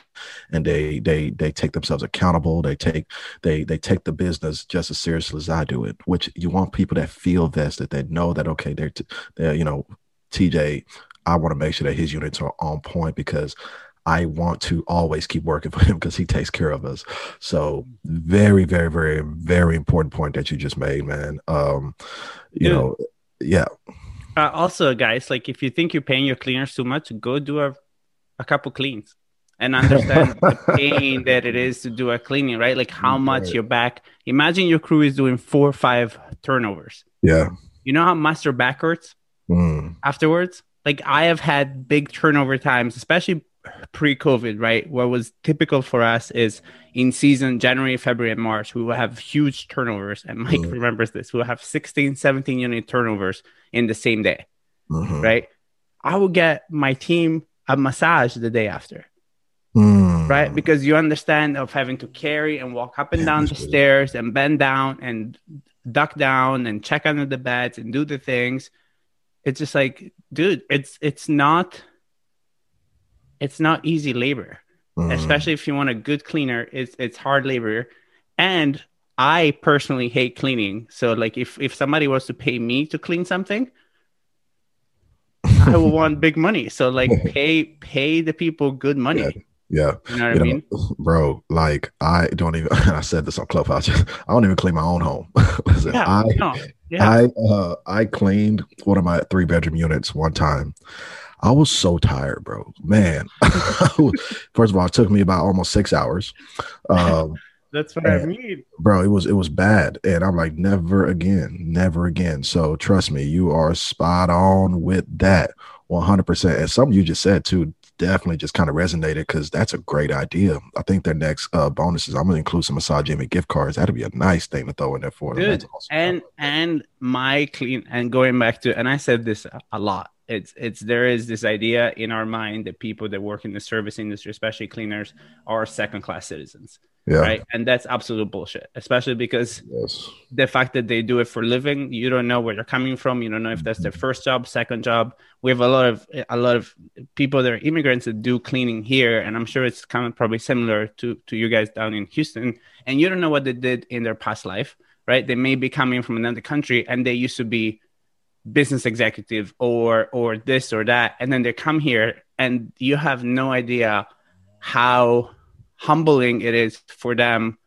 and they they they take themselves accountable. They take they they take the business just as seriously as I do it. Which you want people that feel vested, that they know that okay, they're, t- they're you know TJ, I want to make sure that his units are on point because I want to always keep working for him because he takes care of us. So very, very, very, very important point that you just made, man. Um, you know, yeah. Uh, also, guys, like if you think you're paying your cleaners too much, go do a, a couple cleans and understand the pain that it is to do a cleaning, right? Like how much right. your back. Imagine your crew is doing four or five turnovers. Yeah. You know how much their back hurts? mm. afterwards. Like I have had big turnover times, especially pre-COVID, right? What was typical for us is in season January, February, and March, we will have huge turnovers. And Mike mm. remembers this. We'll have 16, 17 unit turnovers in the same day. Mm-hmm. Right. I will get my team a massage the day after. Mm. Right. Because you understand of having to carry and walk up and yeah, down the stairs and bend down and duck down and check under the beds and do the things it's just like dude it's it's not it's not easy labor mm. especially if you want a good cleaner it's it's hard labor and i personally hate cleaning so like if if somebody was to pay me to clean something i will want big money so like pay pay the people good money yeah. Yeah, you know what you I mean, bro. Like I don't even. I said this on Clubhouse. I don't even clean my own home. Listen, yeah, I no. Yeah. I uh I cleaned one of my three bedroom units one time. I was so tired, bro. Man. First of all, it took me about almost six hours. Um That's what I mean. Bro, it was it was bad. And I'm like, never again, never again. So trust me, you are spot on with that 100%. And something you just said too, definitely just kind of resonated because that's a great idea. I think their next uh, bonuses, I'm gonna include some massage Envy gift cards. That'd be a nice thing to throw in there for them. Awesome. And and my clean and going back to and I said this a lot. It's it's there is this idea in our mind that people that work in the service industry, especially cleaners, are second class citizens. Yeah. Right. And that's absolute bullshit, especially because yes. the fact that they do it for living, you don't know where they're coming from. You don't know if that's their mm-hmm. first job, second job. We have a lot of a lot of people that are immigrants that do cleaning here, and I'm sure it's kind of probably similar to to you guys down in Houston. And you don't know what they did in their past life, right? They may be coming from another country and they used to be business executive or or this or that, and then they come here and you have no idea how humbling it is for them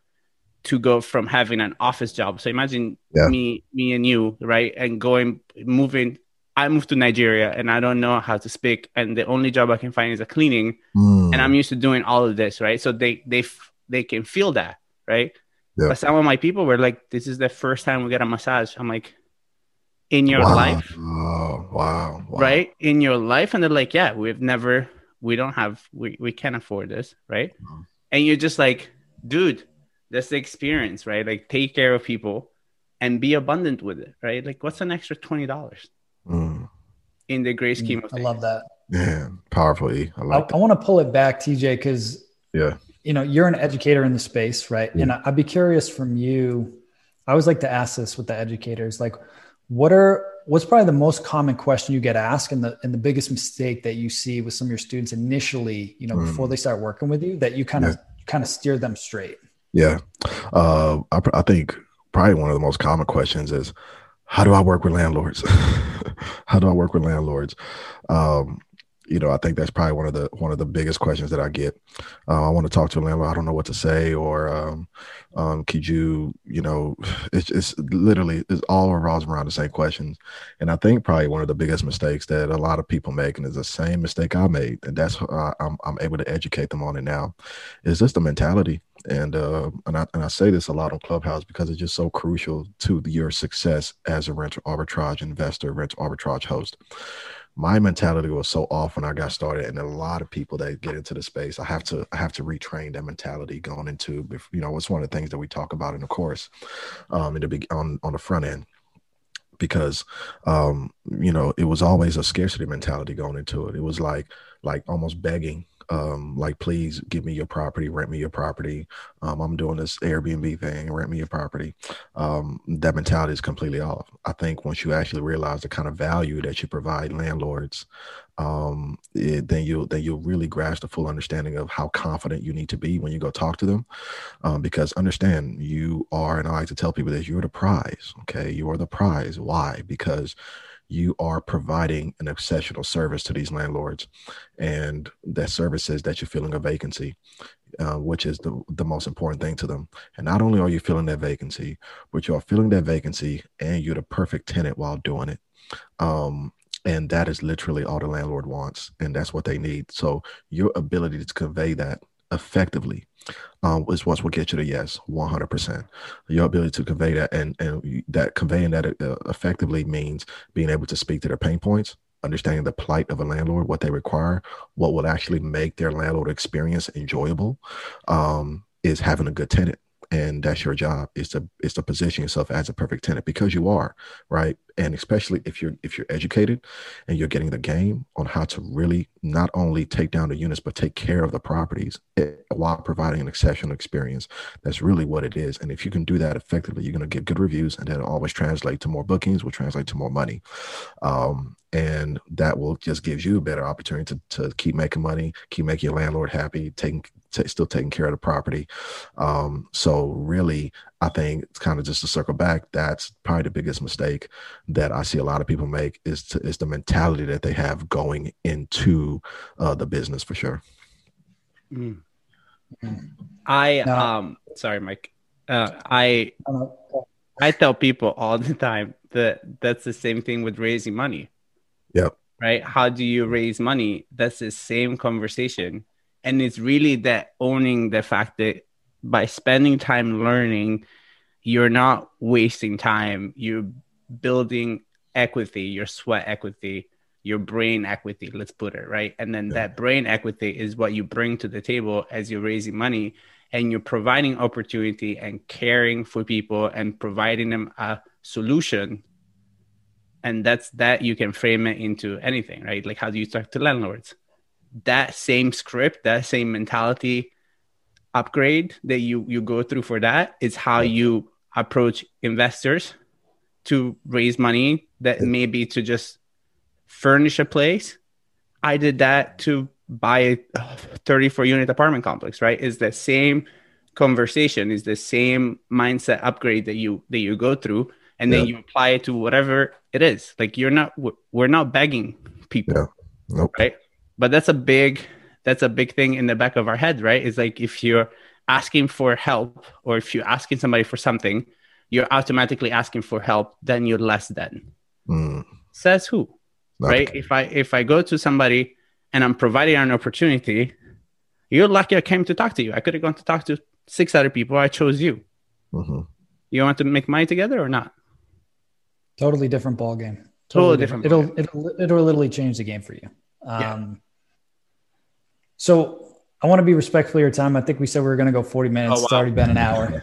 to go from having an office job. So imagine yeah. me, me and you, right? And going, moving. I moved to Nigeria and I don't know how to speak, and the only job I can find is a cleaning, mm. and I'm used to doing all of this, right? So they they they can feel that, right? Yeah. But some of my people were like, "This is the first time we get a massage." I'm like, "In your wow. life?" Oh, wow. wow, right? In your life, and they're like, "Yeah, we've never, we don't have, we we can't afford this, right?" Mm and you're just like, dude, that's the experience, right? Like take care of people and be abundant with it, right? Like what's an extra twenty dollars mm. in the great scheme of things? I love that. Yeah, powerful. I like. I, I want to pull it back, TJ, because yeah, you know you're an educator in the space, right? Yeah. And I'd be curious from you. I always like to ask this with the educators, like, what are what's probably the most common question you get asked and the and the biggest mistake that you see with some of your students initially you know mm. before they start working with you that you kind of yeah. kind of steer them straight yeah uh, I, I think probably one of the most common questions is how do i work with landlords how do i work with landlords um, you know, I think that's probably one of the one of the biggest questions that I get. Uh, I want to talk to a landlord. I don't know what to say, or um, um, could you, you know, it's, it's literally it's all revolves around the same questions. And I think probably one of the biggest mistakes that a lot of people make, and it's the same mistake I made, and that's uh, I'm I'm able to educate them on it now, is just the mentality. And uh, and I and I say this a lot on Clubhouse because it's just so crucial to your success as a rental arbitrage investor, rental arbitrage host my mentality was so off when I got started, and a lot of people that get into the space, I have to I have to retrain that mentality going into. You know, it's one of the things that we talk about in the course, um, in the big on on the front end because um you know it was always a scarcity mentality going into it it was like like almost begging um, like please give me your property, rent me your property. Um, I'm doing this Airbnb thing, rent me your property. Um, that mentality is completely off. I think once you actually realize the kind of value that you provide landlords, um, it, then you'll then you'll really grasp the full understanding of how confident you need to be when you go talk to them. Um, because understand you are, and I like to tell people that you're the prize. Okay, you are the prize. Why? Because you are providing an exceptional service to these landlords. And that service is that you're filling a vacancy, uh, which is the, the most important thing to them. And not only are you filling that vacancy, but you're filling that vacancy and you're the perfect tenant while doing it. Um, and that is literally all the landlord wants, and that's what they need. So your ability to convey that effectively um, is what will get you to yes, 100%. Your ability to convey that and, and that conveying that uh, effectively means being able to speak to their pain points, understanding the plight of a landlord, what they require, what will actually make their landlord experience enjoyable, um, is having a good tenant and that's your job is to is to position yourself as a perfect tenant because you are right and especially if you're if you're educated and you're getting the game on how to really not only take down the units but take care of the properties eh, while providing an exceptional experience that's really what it is and if you can do that effectively you're going to get good reviews and that'll always translate to more bookings will translate to more money um, and that will just give you a better opportunity to, to keep making money keep making your landlord happy taking t- still taking care of the property. Um, so really, I think it's kind of just to circle back. That's probably the biggest mistake that I see a lot of people make is to, is the mentality that they have going into uh, the business for sure. Mm. I um sorry, Mike. Uh, I I tell people all the time that that's the same thing with raising money. Yep. Right? How do you raise money? That's the same conversation and it's really that owning the fact that by spending time learning you're not wasting time you're building equity your sweat equity your brain equity let's put it right? And then yeah. that brain equity is what you bring to the table as you're raising money and you're providing opportunity and caring for people and providing them a solution. And that's that you can frame it into anything right? Like how do you talk to landlords? That same script, that same mentality upgrade that you you go through for that is how you approach investors to raise money that maybe to just furnish a place. I did that to buy a 34 unit apartment complex, right? Is the same conversation, is the same mindset upgrade that you that you go through and yeah. then you apply it to whatever it is. Like you're not we're not begging people. Yeah. Nope. Right? but that's a big that's a big thing in the back of our head right it's like if you're asking for help or if you're asking somebody for something you're automatically asking for help then you're less than. Mm. says who okay. right? if i if i go to somebody and i'm providing an opportunity you're lucky i came to talk to you. I could have gone to talk to six other people. I chose you. Mm-hmm. you want to make money together or not? Totally different ball game totally, totally different, different it'll, it'll it'll literally change the game for you. Um, yeah. So I want to be respectful of your time. I think we said we were going to go 40 minutes. Oh, wow. It's already been an hour,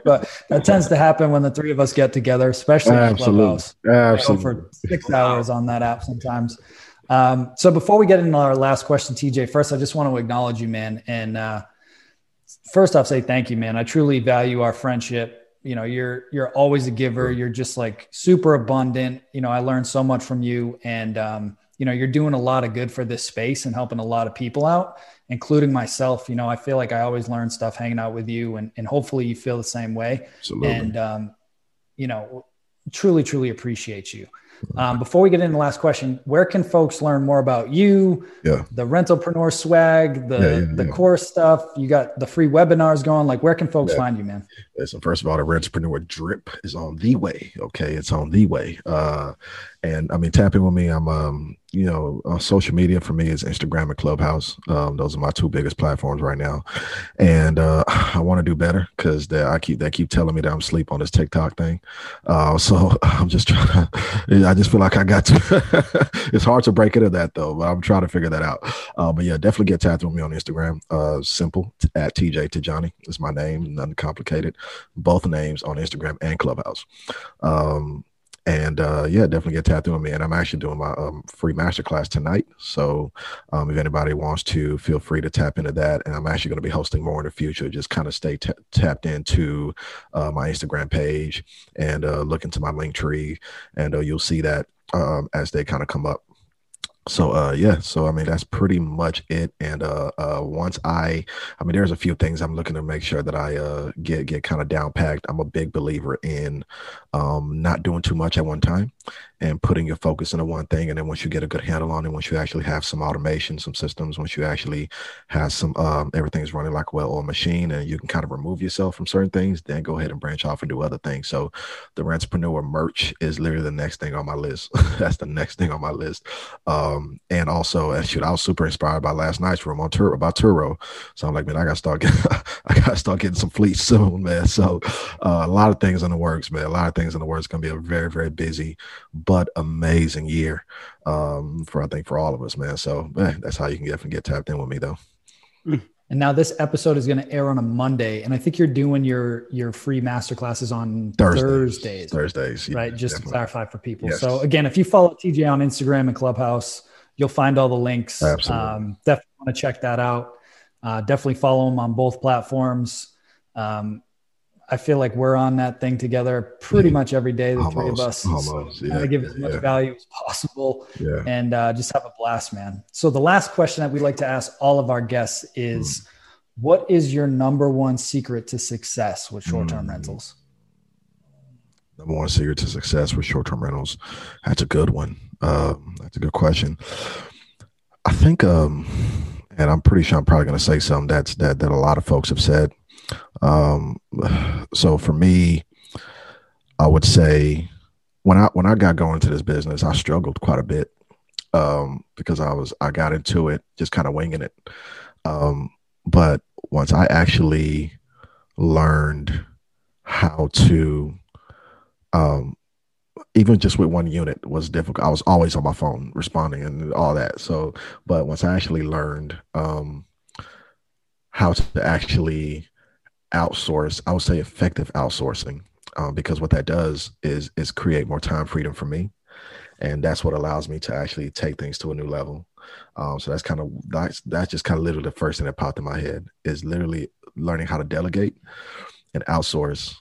but that tends to happen when the three of us get together, especially Absolutely. Absolutely. for six hours on that app sometimes. Um, so before we get into our last question, TJ, first, I just want to acknowledge you, man. And uh, first off, say thank you, man. I truly value our friendship. You know, you're, you're always a giver. You're just like super abundant. You know, I learned so much from you and, um, you know you're doing a lot of good for this space and helping a lot of people out including myself you know i feel like i always learn stuff hanging out with you and, and hopefully you feel the same way Absolutely. and um, you know truly truly appreciate you um, before we get into the last question, where can folks learn more about you? Yeah. The rentalpreneur swag, the yeah, yeah, the course stuff. You got the free webinars going. Like, where can folks find you, man? So first of all, the rentalpreneur drip is on the way. Okay, it's on the way. Uh, and I mean, tap in with me. I'm um, you know, on social media for me is Instagram and Clubhouse. Um, those are my two biggest platforms right now, and uh, I want to do better because I keep they keep telling me that I'm asleep on this TikTok thing. Uh, so I'm just trying to I just feel like I got to. it's hard to break into that though, but I'm trying to figure that out. Uh, but yeah, definitely get tapped with me on Instagram. Uh, simple at TJ Tijani is my name, nothing complicated. Both names on Instagram and Clubhouse. Um, and uh, yeah, definitely get tapped in with me. And I'm actually doing my um, free masterclass tonight. So um, if anybody wants to, feel free to tap into that. And I'm actually going to be hosting more in the future. Just kind of stay t- tapped into uh, my Instagram page and uh, look into my link tree, and uh, you'll see that um, as they kind of come up so uh yeah so i mean that's pretty much it and uh uh once i i mean there's a few things i'm looking to make sure that i uh get get kind of down packed. I'm a big believer in um not doing too much at one time and putting your focus into one thing. And then once you get a good handle on it, once you actually have some automation, some systems, once you actually have some, um, everything's running like a well-oiled machine and you can kind of remove yourself from certain things, then go ahead and branch off and do other things. So the rentalpreneur merch is literally the next thing on my list. That's the next thing on my list. Um, and also, and shoot, I was super inspired by last night's room on Turo, about Turo. So I'm like, man, I gotta start getting, I gotta start getting some fleets soon, man. So uh, a lot of things in the works, man. A lot of things in the works. Gonna be a very, very busy, but amazing year um, for I think for all of us, man. So man, that's how you can get get tapped in with me though. And now this episode is going to air on a Monday, and I think you're doing your your free master classes on Thursdays. Thursdays, Thursdays right? Just definitely. to clarify for people. Yes. So again, if you follow TJ on Instagram and Clubhouse, you'll find all the links. Absolutely. Um, definitely want to check that out. Uh, definitely follow him on both platforms. Um, I feel like we're on that thing together pretty much every day. The almost, three of us, almost, yeah, to give as much yeah. value as possible, yeah. and uh, just have a blast, man. So the last question that we like to ask all of our guests is, mm. "What is your number one secret to success with short-term mm. rentals?" Number one secret to success with short-term rentals. That's a good one. Um, that's a good question. I think, um, and I'm pretty sure I'm probably going to say something that's that that a lot of folks have said um, so for me, I would say when I when I got going into this business, I struggled quite a bit um, because I was I got into it just kind of winging it. Um, but once I actually learned how to um, even just with one unit was difficult. I was always on my phone responding and all that. So, but once I actually learned um, how to actually outsource, I would say effective outsourcing, um, because what that does is is create more time freedom for me, and that's what allows me to actually take things to a new level. Um, so that's kind of that's that's just kind of literally the first thing that popped in my head is literally learning how to delegate and outsource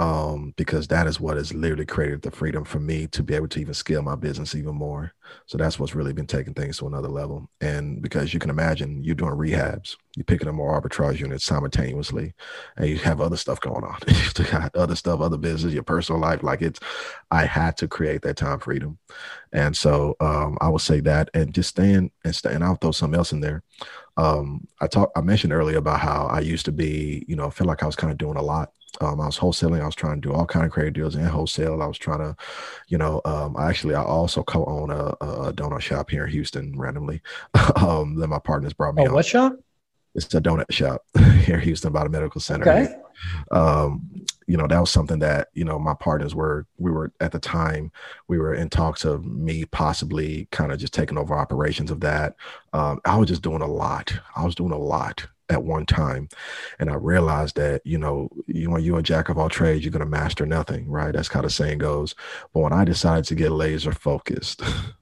um, because that is what has literally created the freedom for me to be able to even scale my business even more. So that's what's really been taking things to another level. And because you can imagine you're doing rehabs, you're picking up more arbitrage units simultaneously, and you have other stuff going on. you got other stuff, other business, your personal life. Like it's, I had to create that time freedom. And so um, I would say that, and just staying and staying. I'll throw something else in there. Um, I talked, I mentioned earlier about how I used to be, you know, feel like I was kind of doing a lot um, I was wholesaling. I was trying to do all kind of crazy deals in wholesale. I was trying to, you know, um, I actually I also co-own a, a donut shop here in Houston randomly. um, that my partners brought me. Oh, on. what shop? It's a donut shop here in Houston by the medical center. Okay. Um, you know, that was something that you know my partners were. We were at the time we were in talks of me possibly kind of just taking over operations of that. Um, I was just doing a lot. I was doing a lot at one time. And I realized that, you know, you, when you're a jack of all trades, you're going to master nothing, right? That's how the saying goes. But when I decided to get laser focused,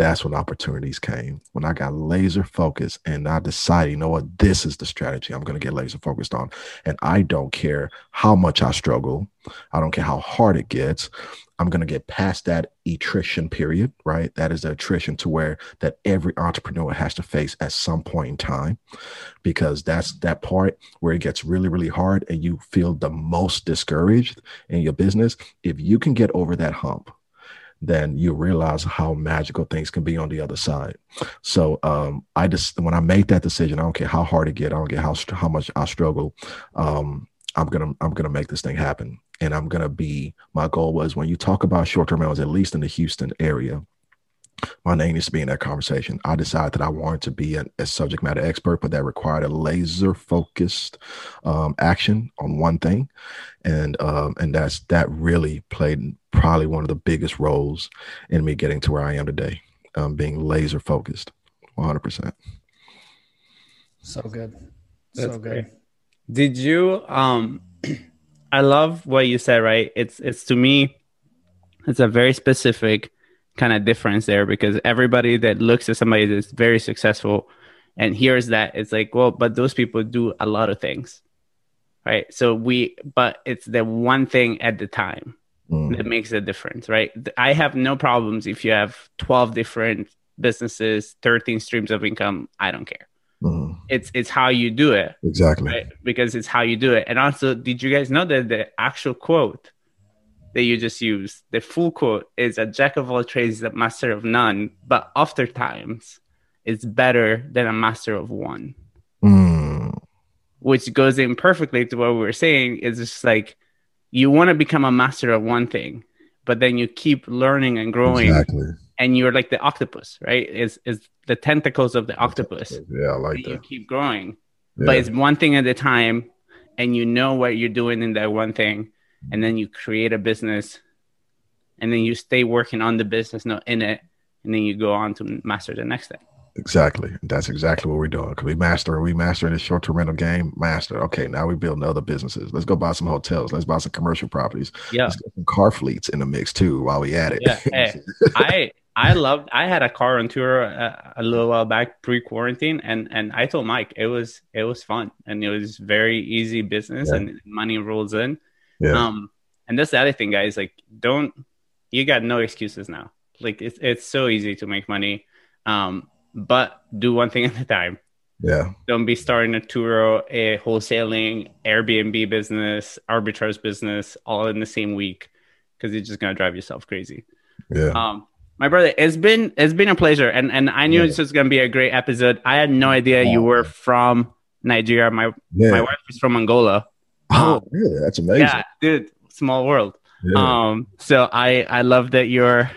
that's when opportunities came. When I got laser focused and I decided, you know what, this is the strategy I'm going to get laser focused on. And I don't care how much I struggle, I don't care how hard it gets. I'm going to get past that attrition period, right? That is the attrition to where that every entrepreneur has to face at some point in time, because that's that part where it gets really, really hard and you feel the most discouraged in your business. If you can get over that hump, then you realize how magical things can be on the other side. So um, I just when I made that decision, I don't care how hard it get, I don't care how how much I struggle. Um, I'm gonna I'm gonna make this thing happen and I'm gonna be my goal was when you talk about short-term rentals, at least in the Houston area, my name needs to be in that conversation. I decided that I wanted to be a, a subject matter expert, but that required a laser focused um, action on one thing, and um, and that's that really played probably one of the biggest roles in me getting to where I am today, um, being laser focused, one hundred percent. So good, so that's good. Great. Did you? Um, I love what you said. Right? It's it's to me, it's a very specific kind of difference there because everybody that looks at somebody that's very successful and hears that it's like well but those people do a lot of things right so we but it's the one thing at the time mm. that makes a difference right i have no problems if you have 12 different businesses 13 streams of income i don't care mm. it's it's how you do it exactly right? because it's how you do it and also did you guys know that the actual quote that you just use. The full quote is a jack of all trades, a master of none, but oftentimes it's better than a master of one. Mm. Which goes in perfectly to what we were saying is just like you want to become a master of one thing, but then you keep learning and growing. Exactly. And you're like the octopus, right? Is is the tentacles of the octopus. Yeah, I like that. You keep growing. Yeah. But it's one thing at a time and you know what you're doing in that one thing and then you create a business and then you stay working on the business not in it and then you go on to master the next thing. Exactly. That's exactly what we're doing. Because we master we master the short-term rental game master. Okay now we're building other businesses. Let's go buy some hotels. Let's buy some commercial properties. Yeah. Some car fleets in the mix too while we at it. Yeah. Hey, i i loved i had a car on Turo uh, a little while back pre-quarantine and and i told mike it was it was fun and it was very easy business yeah. and money rolls in yeah. Um, and that's the other thing, guys. Like, don't you got no excuses now? Like, it's it's so easy to make money. Um, but do one thing at a time. Yeah. Don't be starting a Turo, a wholesaling, Airbnb business, arbitrage business, all in the same week, because you're just gonna drive yourself crazy. Yeah. Um, my brother, it's been it's been a pleasure, and and I knew yeah. this was gonna be a great episode. I had no idea you were from Nigeria. My yeah. my wife is from Angola. Oh, um, really? That's amazing. Yeah, dude, small world. Yeah. Um, so I I love that you're.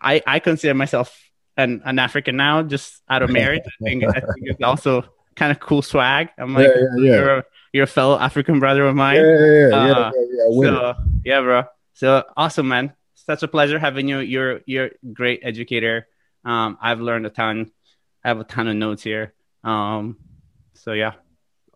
I I consider myself an an African now, just out of marriage. I think I think it's also kind of cool swag. I'm like, yeah, yeah. You're, a, you're a fellow African brother of mine. Yeah, yeah, yeah. Uh, so yeah, bro. So awesome, man. Such a pleasure having you. You're you're a great educator. Um, I've learned a ton. I have a ton of notes here. Um, so yeah.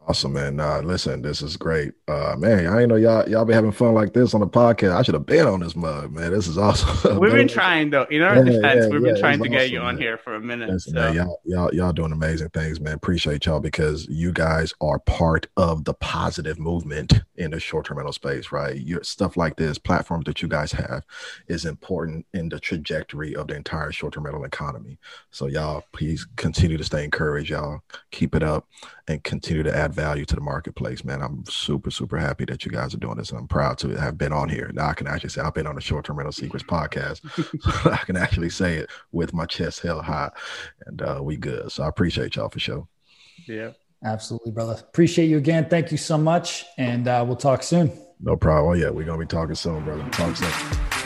Awesome, man. Nah, listen, this is great. Uh man, I ain't know y'all y'all be having fun like this on the podcast. I should have been on this mug, man. This is awesome. We've been trying though. In our yeah, defense, yeah, we've yeah, been trying to awesome, get you on here for a minute. Listen, so. man, y'all, y'all, y'all doing amazing things, man. Appreciate y'all because you guys are part of the positive movement in the short-term rental space, right? Your stuff like this, platforms that you guys have is important in the trajectory of the entire short-term rental economy. So y'all please continue to stay encouraged, y'all. Keep it up and continue to add value to the marketplace, man. I'm super, super happy that you guys are doing this. And I'm proud to have been on here. Now I can actually say I've been on the short term rental secrets podcast. I can actually say it with my chest held high and uh, we good. So I appreciate y'all for sure. Yeah. Absolutely, brother. Appreciate you again. Thank you so much. And uh, we'll talk soon. No problem. Oh, yeah, we're going to be talking soon, brother. Talk soon.